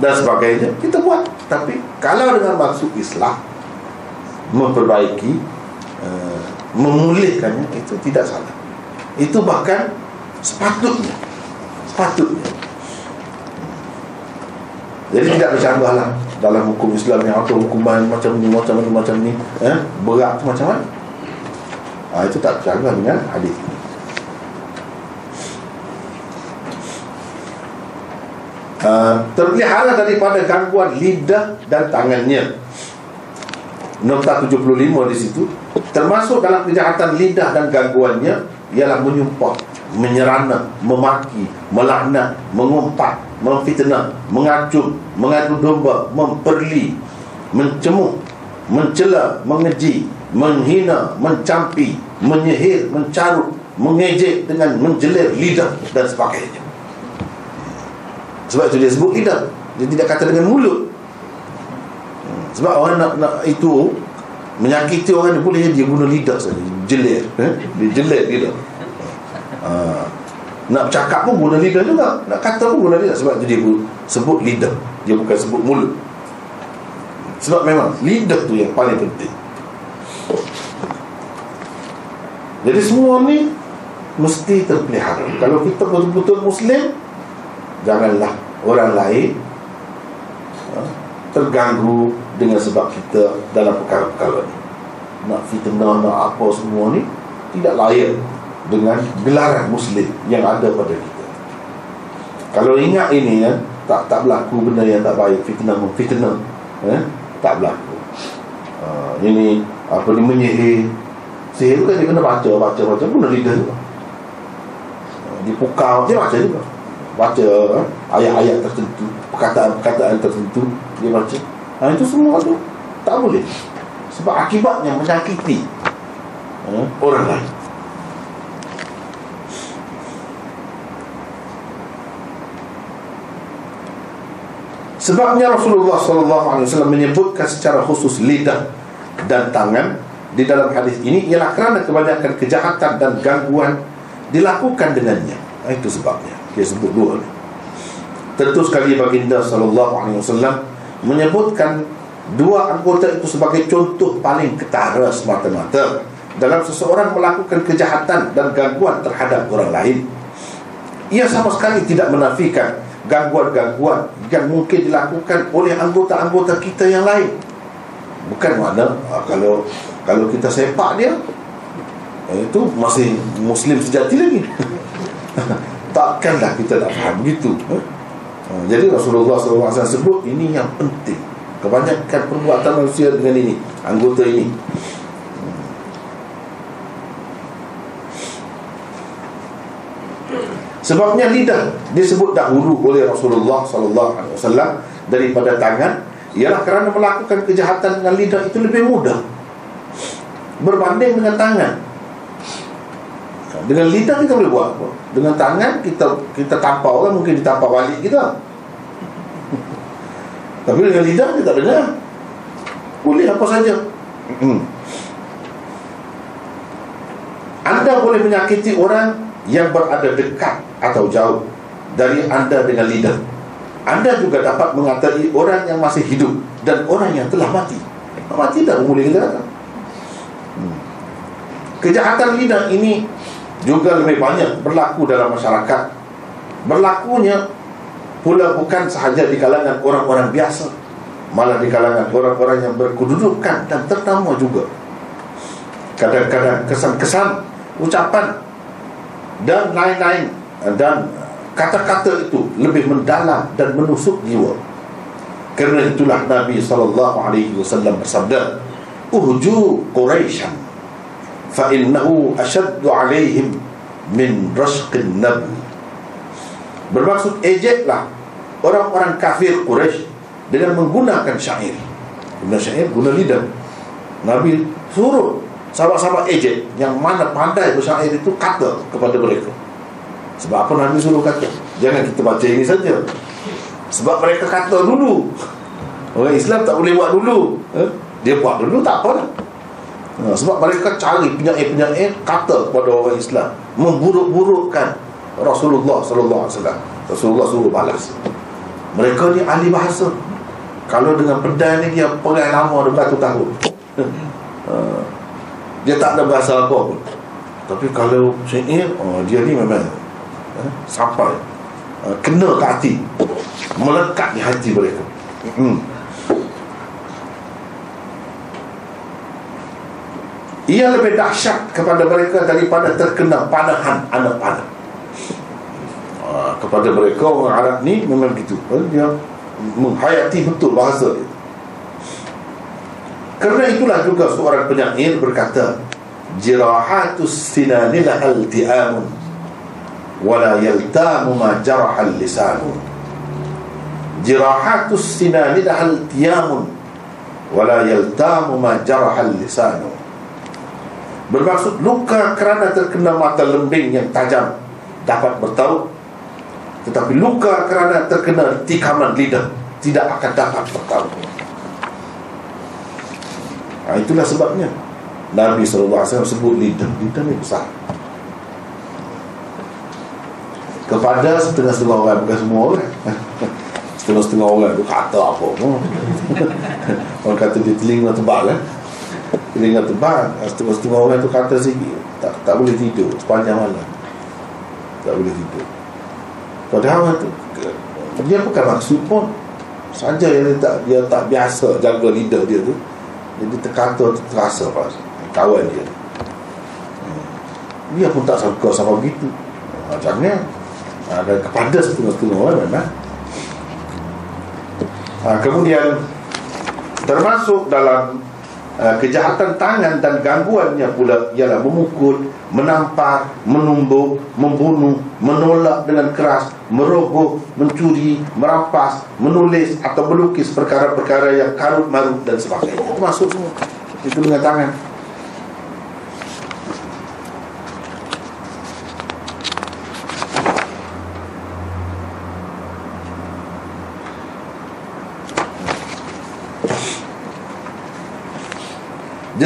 Dan sebagainya. Kita buat. Tapi kalau dengan maksud Islam memperbaiki uh, memulihkannya itu tidak salah. Itu bahkan sepatutnya. Sepatutnya. Jadi tidak bercanggah lah dalam hukum Islam yang atau hukuman macam ni macam ni macam ni eh berat tu macam mana ha, itu tak bercanggah dengan hadis Uh, terpelihara daripada gangguan lidah dan tangannya Nota 75 di situ Termasuk dalam kejahatan lidah dan gangguannya Ialah menyumpah Menyerana Memaki Melaknat Mengumpat memfitnah, mengacung, mengadu domba, memperli, mencemuh, mencela, mengeji, menghina, mencampi, menyihir, mencarut, mengejek dengan menjelir lidah dan sebagainya. Sebab itu dia sebut lidah. Dia tidak kata dengan mulut. Sebab orang nak, nak itu menyakiti orang dia boleh dia guna lidah saja. Jelir. Eh? Dia jelir lidah. Ha. Nak bercakap pun guna lidah juga Nak kata pun guna lidah Sebab dia sebut lidah Dia bukan sebut mulut Sebab memang lidah tu yang paling penting Jadi semua ni Mesti terpelihara Kalau kita betul-betul Muslim Janganlah orang lain ha, Terganggu Dengan sebab kita Dalam perkara-perkara ni Nak fitnah, nak apa semua ni Tidak layak dengan gelaran muslim yang ada pada kita. Kalau ingat ini ya, tak tak berlaku benda yang tak baik, fitnah fitnah. Ya, tak berlaku. Uh, ini apa ni menyihir. Sihir kan dia kena baca, baca, baca pun lidah juga. Uh, dipukau, dia baca juga. Baca uh, ayat-ayat tertentu, perkataan-perkataan tertentu, dia baca. Nah, itu semua tu tak boleh. Sebab akibatnya menyakiti uh, orang lain. Sebabnya Rasulullah SAW menyebutkan secara khusus lidah dan tangan di dalam hadis ini ialah kerana kebanyakan kejahatan dan gangguan dilakukan dengannya. Itu sebabnya. Dia sebut dua ni. Tentu sekali baginda SAW menyebutkan dua anggota itu sebagai contoh paling ketara semata-mata dalam seseorang melakukan kejahatan dan gangguan terhadap orang lain. Ia sama sekali tidak menafikan gangguan-gangguan yang mungkin dilakukan oleh anggota-anggota kita yang lain. Bukan makna ah, kalau kalau kita sepak dia eh, itu masih muslim sejati lagi. Takkanlah kita tak faham begitu. Eh? Jadi Rasulullah SAW sebut ini yang penting. Kebanyakan perbuatan manusia dengan ini, anggota ini. Sebabnya lidah disebut dahulu oleh Rasulullah wasallam daripada tangan ialah kerana melakukan kejahatan dengan lidah itu lebih mudah berbanding dengan tangan. Dengan lidah kita boleh buat apa? Dengan tangan kita kita tampar orang mungkin ditampar balik kita. Tapi dengan lidah dia tak dengar Boleh apa saja hmm. Anda boleh menyakiti orang Yang berada dekat atau jauh Dari anda dengan lidah Anda juga dapat mengatai orang yang masih hidup Dan orang yang telah mati Mati tak boleh lidah hmm. Kejahatan lidah ini Juga lebih banyak berlaku dalam masyarakat. Berlakunya pula bukan sahaja di kalangan orang-orang biasa malah di kalangan orang-orang yang berkedudukan dan ternama juga. Kadang-kadang kesan-kesan ucapan dan lain-lain dan kata-kata itu lebih mendalam dan menusuk jiwa. Kerana itulah Nabi sallallahu alaihi wasallam bersabda uhju quraisyan fa innahu ashaddu alaihim min rashqin nabi Bermaksud ejeklah orang-orang kafir Quraisy dengan menggunakan syair. Guna syair, guna lidah. Nabi suruh sahabat-sahabat ejek yang mana pandai bersyair itu kata kepada mereka. Sebab apa Nabi suruh kata? Jangan kita baca ini saja. Sebab mereka kata dulu. Orang Islam tak boleh buat dulu. Eh? Dia buat dulu tak apa lah. Sebab mereka cari penyair-penyair kata kepada orang Islam. Memburuk-burukkan Rasulullah wasallam. Rasulullah suruh balas. Mereka ni ahli bahasa. Kalau dengan pedai ni dia perai lama beratus tahun. Uh, dia tak ada bahasa apa pun. Tapi kalau syair, oh, dia ni memang sampai kena ke hati. Melekat di hati mereka. Hmm. Ia lebih dahsyat kepada mereka daripada terkena panahan anak panah. Ah, kepada mereka orang Arab ni memang begitu dia menghayati betul bahasa dia. Kerana itulah juga seorang penyair berkata jirahatus sinani lahal ti'amun wala yaltamu ma jarahal lisanu. Jirahatus sinani lahal ti'amun wala yaltamu ma jarahal lisanu bermaksud luka kerana terkena mata lembing yang tajam dapat bertaut tetapi luka kerana terkena tikaman lidah Tidak akan dapat bertahu nah, Itulah sebabnya. Nabi SAW sebut lidah Lidah ni besar. Kepada setengah-setengah orang Bukan semua orang. Setengah-setengah orang tu kata apa Orang kata dia telinga tebal kan Telinga tebal Setengah-setengah orang tu kata sikit tak, tak boleh tidur Sepanjang malam. Tak boleh tidur. Padahal tu dia bukan maksud pun saja yang dia tak dia tak biasa jaga lidah dia tu. Jadi terkata terasa pas kawan dia. Hmm. dia pun tak suka sama begitu. Macamnya ada kepada setengah-setengah orang memang. Ha, kemudian termasuk dalam uh, kejahatan tangan dan gangguannya pula ialah memukul, menampar, menumbuk, membunuh, menolak dengan keras, merogoh, mencuri, merampas, menulis atau melukis perkara-perkara yang karut marut dan sebagainya. Itu masuk semua. Itu dengan tangan.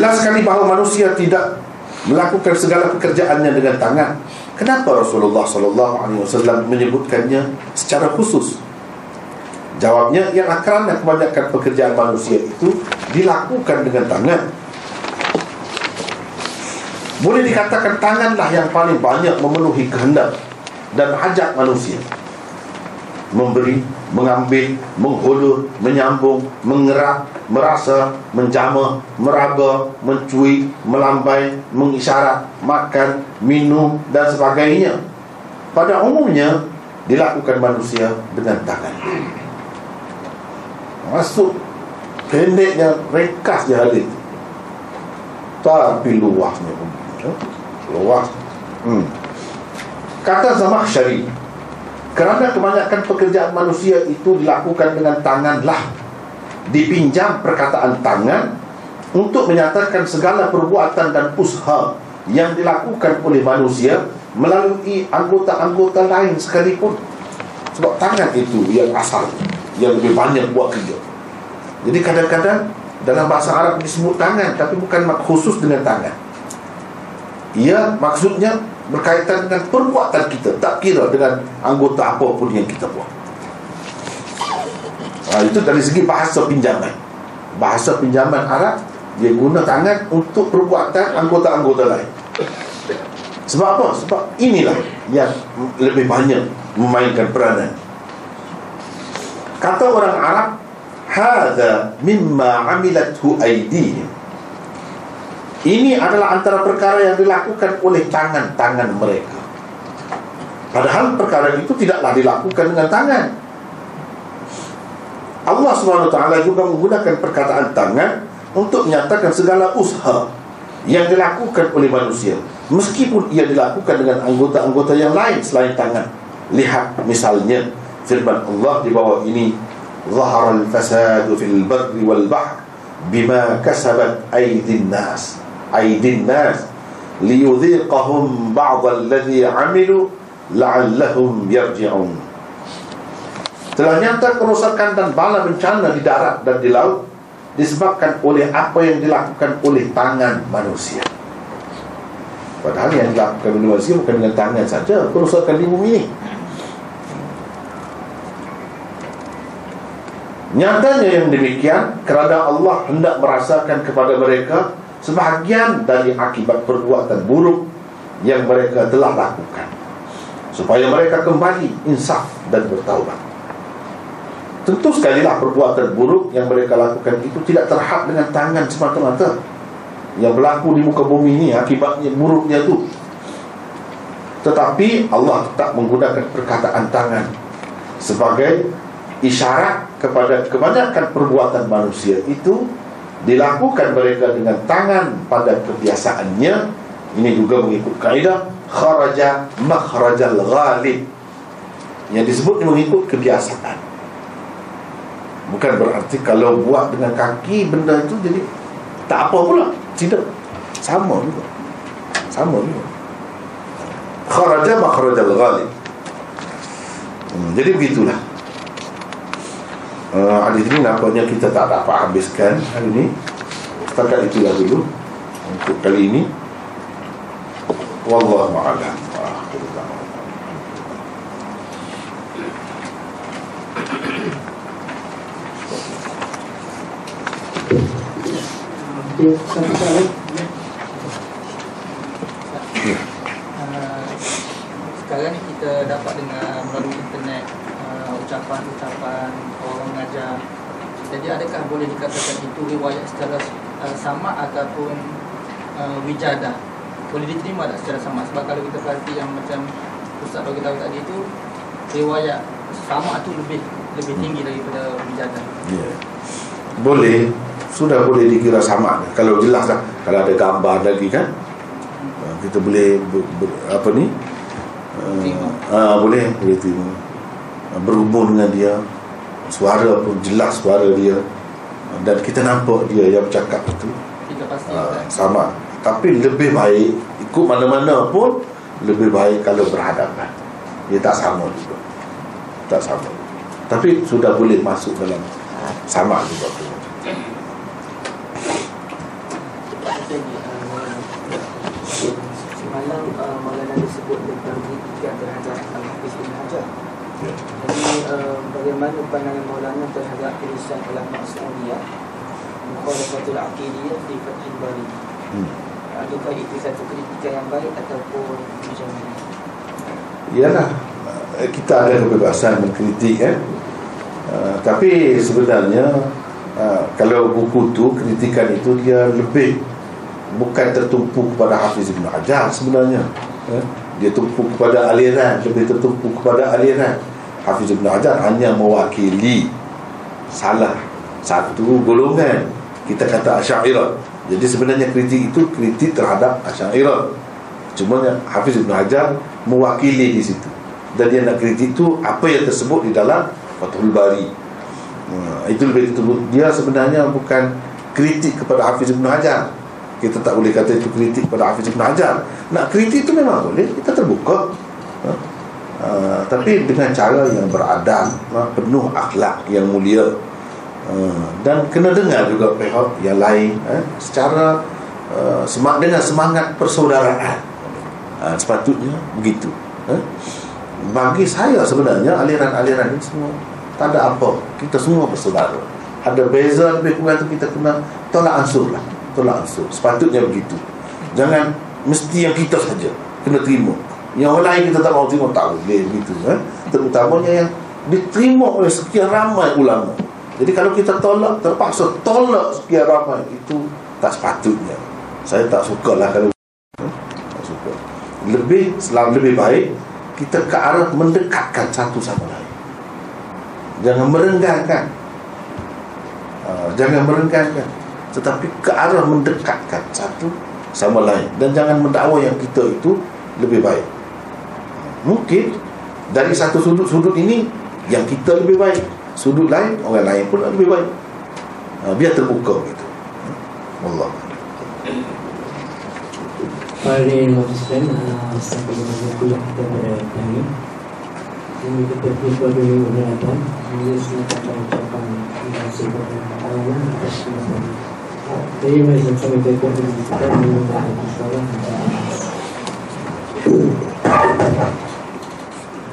Jelas sekali bahawa manusia tidak melakukan segala pekerjaannya dengan tangan. Kenapa Rasulullah sallallahu alaihi wasallam menyebutkannya secara khusus? Jawabnya yang kerana kebanyakan pekerjaan manusia itu dilakukan dengan tangan. Boleh dikatakan tanganlah yang paling banyak memenuhi kehendak dan hajat manusia. Memberi, mengambil, menghulur, menyambung, mengerak, merasa, menjama, meraba, mencui, melambai, mengisyarat, makan, minum dan sebagainya. Pada umumnya dilakukan manusia dengan tangan. Masuk pendeknya rekasnya hal itu. Tapi luasnya luas. Hmm. Kata Zamakhsyari kerana kebanyakan pekerjaan manusia itu dilakukan dengan tanganlah dipinjam perkataan tangan untuk menyatakan segala perbuatan dan usaha yang dilakukan oleh manusia melalui anggota-anggota lain sekalipun sebab tangan itu yang asal yang lebih banyak buat kerja. Jadi kadang-kadang dalam bahasa Arab disebut tangan tapi bukan khusus dengan tangan. Ia maksudnya berkaitan dengan perbuatan kita, tak kira dengan anggota apapun yang kita buat. Ha, itu dari segi bahasa pinjaman. Bahasa pinjaman Arab dia guna tangan untuk perbuatan anggota-anggota lain. Sebab apa? Sebab inilah yang lebih banyak memainkan peranan. Kata orang Arab, "Hadza mimma 'amilathu aydihim." Ini adalah antara perkara yang dilakukan oleh tangan-tangan mereka. Padahal perkara itu tidaklah dilakukan dengan tangan. Allah SWT juga menggunakan perkataan tangan untuk menyatakan segala usaha yang dilakukan oleh manusia meskipun ia dilakukan dengan anggota-anggota yang lain selain tangan lihat misalnya firman Allah di bawah ini zahara al-fasadu fil barri wal bahr bima kasabat aydin nas aydin nas liyudhiqahum ba'd alladhi 'amilu la'allahum yarji'un telah nyata kerusakan dan bala bencana di darat dan di laut disebabkan oleh apa yang dilakukan oleh tangan manusia. Padahal yang dilakukan oleh manusia bukan dengan tangan saja kerusakan di bumi ini. Nyatanya yang demikian kerana Allah hendak merasakan kepada mereka sebahagian dari akibat perbuatan buruk yang mereka telah lakukan supaya mereka kembali insaf dan bertaubat. Tentu sekali lah perbuatan buruk yang mereka lakukan itu tidak terhad dengan tangan semata-mata. Yang berlaku di muka bumi ini akibatnya buruknya itu. Tetapi Allah tak menggunakan perkataan tangan sebagai isyarat kepada kebanyakan perbuatan manusia itu dilakukan mereka dengan tangan pada kebiasaannya. Ini juga mengikut kaedah kharaja makhrajal ghalib yang disebut mengikut kebiasaan. Bukan berarti kalau buat dengan kaki benda itu jadi tak apa pula. Tidak. Sama juga. Sama juga. Kharaja makharaja al-ghalib. Hmm, jadi begitulah. Uh, hadis nampaknya kita tak dapat habiskan hari ini. Setakat itulah dulu untuk kali ini. Wallahu a'lam. Sekarang ni kita dapat dengar melalui internet uh, ucapan-ucapan mengajar. Jadi adakah boleh dikatakan itu riwayat secara uh, sama ataupun uh, wijadah? Boleh diterima tak secara sama? Sebab kalau kita perhati yang macam Ustaz bagi tahu tadi itu riwayat sama tu lebih lebih tinggi daripada wijadah. Ya. Yeah. Boleh sudah boleh dikira sama kalau jelas lah kalau ada gambar lagi kan uh, kita boleh ber, ber, apa ni uh, uh, boleh boleh terima uh, berhubung dengan dia suara pun jelas suara dia. Uh, dan kita nampak dia yang bercakap itu. Uh, sama. Tapi lebih baik ikut mana-mana pun lebih baik kalau berhadapan. Dia tak sama juga. Tak sama. Tapi sudah boleh masuk dalam sama juga. Disebut tentang kritikan terhadap Al-Hafiz bin Hajar ya. Jadi uh, bagaimana pandangan Maulana terhadap tulisan ulama Aslamiyah Mukhalafatul Aqidiyah di Fathul Bari hmm. Adakah itu satu kritikan yang baik ataupun macam mana? Iyalah eh, kita ada kebebasan mengkritik kan uh, tapi sebenarnya uh, kalau buku tu kritikan itu dia lebih bukan tertumpu kepada Hafiz Ibn Hajar sebenarnya eh? dia tumpu kepada aliran lebih tertumpu kepada aliran Hafiz Ibn Hajar hanya mewakili salah satu golongan. Kita kata Asy'ariyah jadi sebenarnya kritik itu kritik terhadap Asy'ariyah cuma Hafiz Ibn Hajar mewakili di situ. Dan dia nak kritik itu apa yang tersebut di dalam Fathul Bari. Hmm, itu lebih disebut dia sebenarnya bukan kritik kepada Hafiz Ibn Hajar. Kita tak boleh kata itu kritik pada Hafiz Ibn Hajar. Nak kritik itu memang boleh. Kita terbuka. Ha? Uh, tapi dengan cara yang beradab uh, penuh akhlak yang mulia. Uh, dan kena dengar juga pihak yang lain uh, secara uh, semak dengan semangat persaudaraan. Uh, sepatutnya begitu uh. bagi saya sebenarnya aliran-aliran ini semua tak ada apa. Kita semua bersaudara. Ada beza lebih kurang tu kita kena tolak ansur lah. Tolak ansur. Sepatutnya begitu. Jangan mesti yang kita saja kena terima yang orang lain kita tak mau terima tak boleh begitu eh? terutamanya yang diterima oleh sekian ramai ulama. Jadi kalau kita tolak terpaksa tolak sekian ramai itu tak sepatutnya. Saya tak suka lah kalau eh? tak suka. Lebih selalu lebih baik kita ke arah mendekatkan satu sama lain. Jangan merenggangkan uh, jangan merenggangkan tetapi ke arah mendekatkan satu sama lain. Dan jangan mendakwa yang kita itu lebih baik mungkin dari satu sudut-sudut ini yang kita lebih baik. Sudut lain orang lain pun lebih baik. Uh, biar terbuka gitu. Allah pada Terima kasih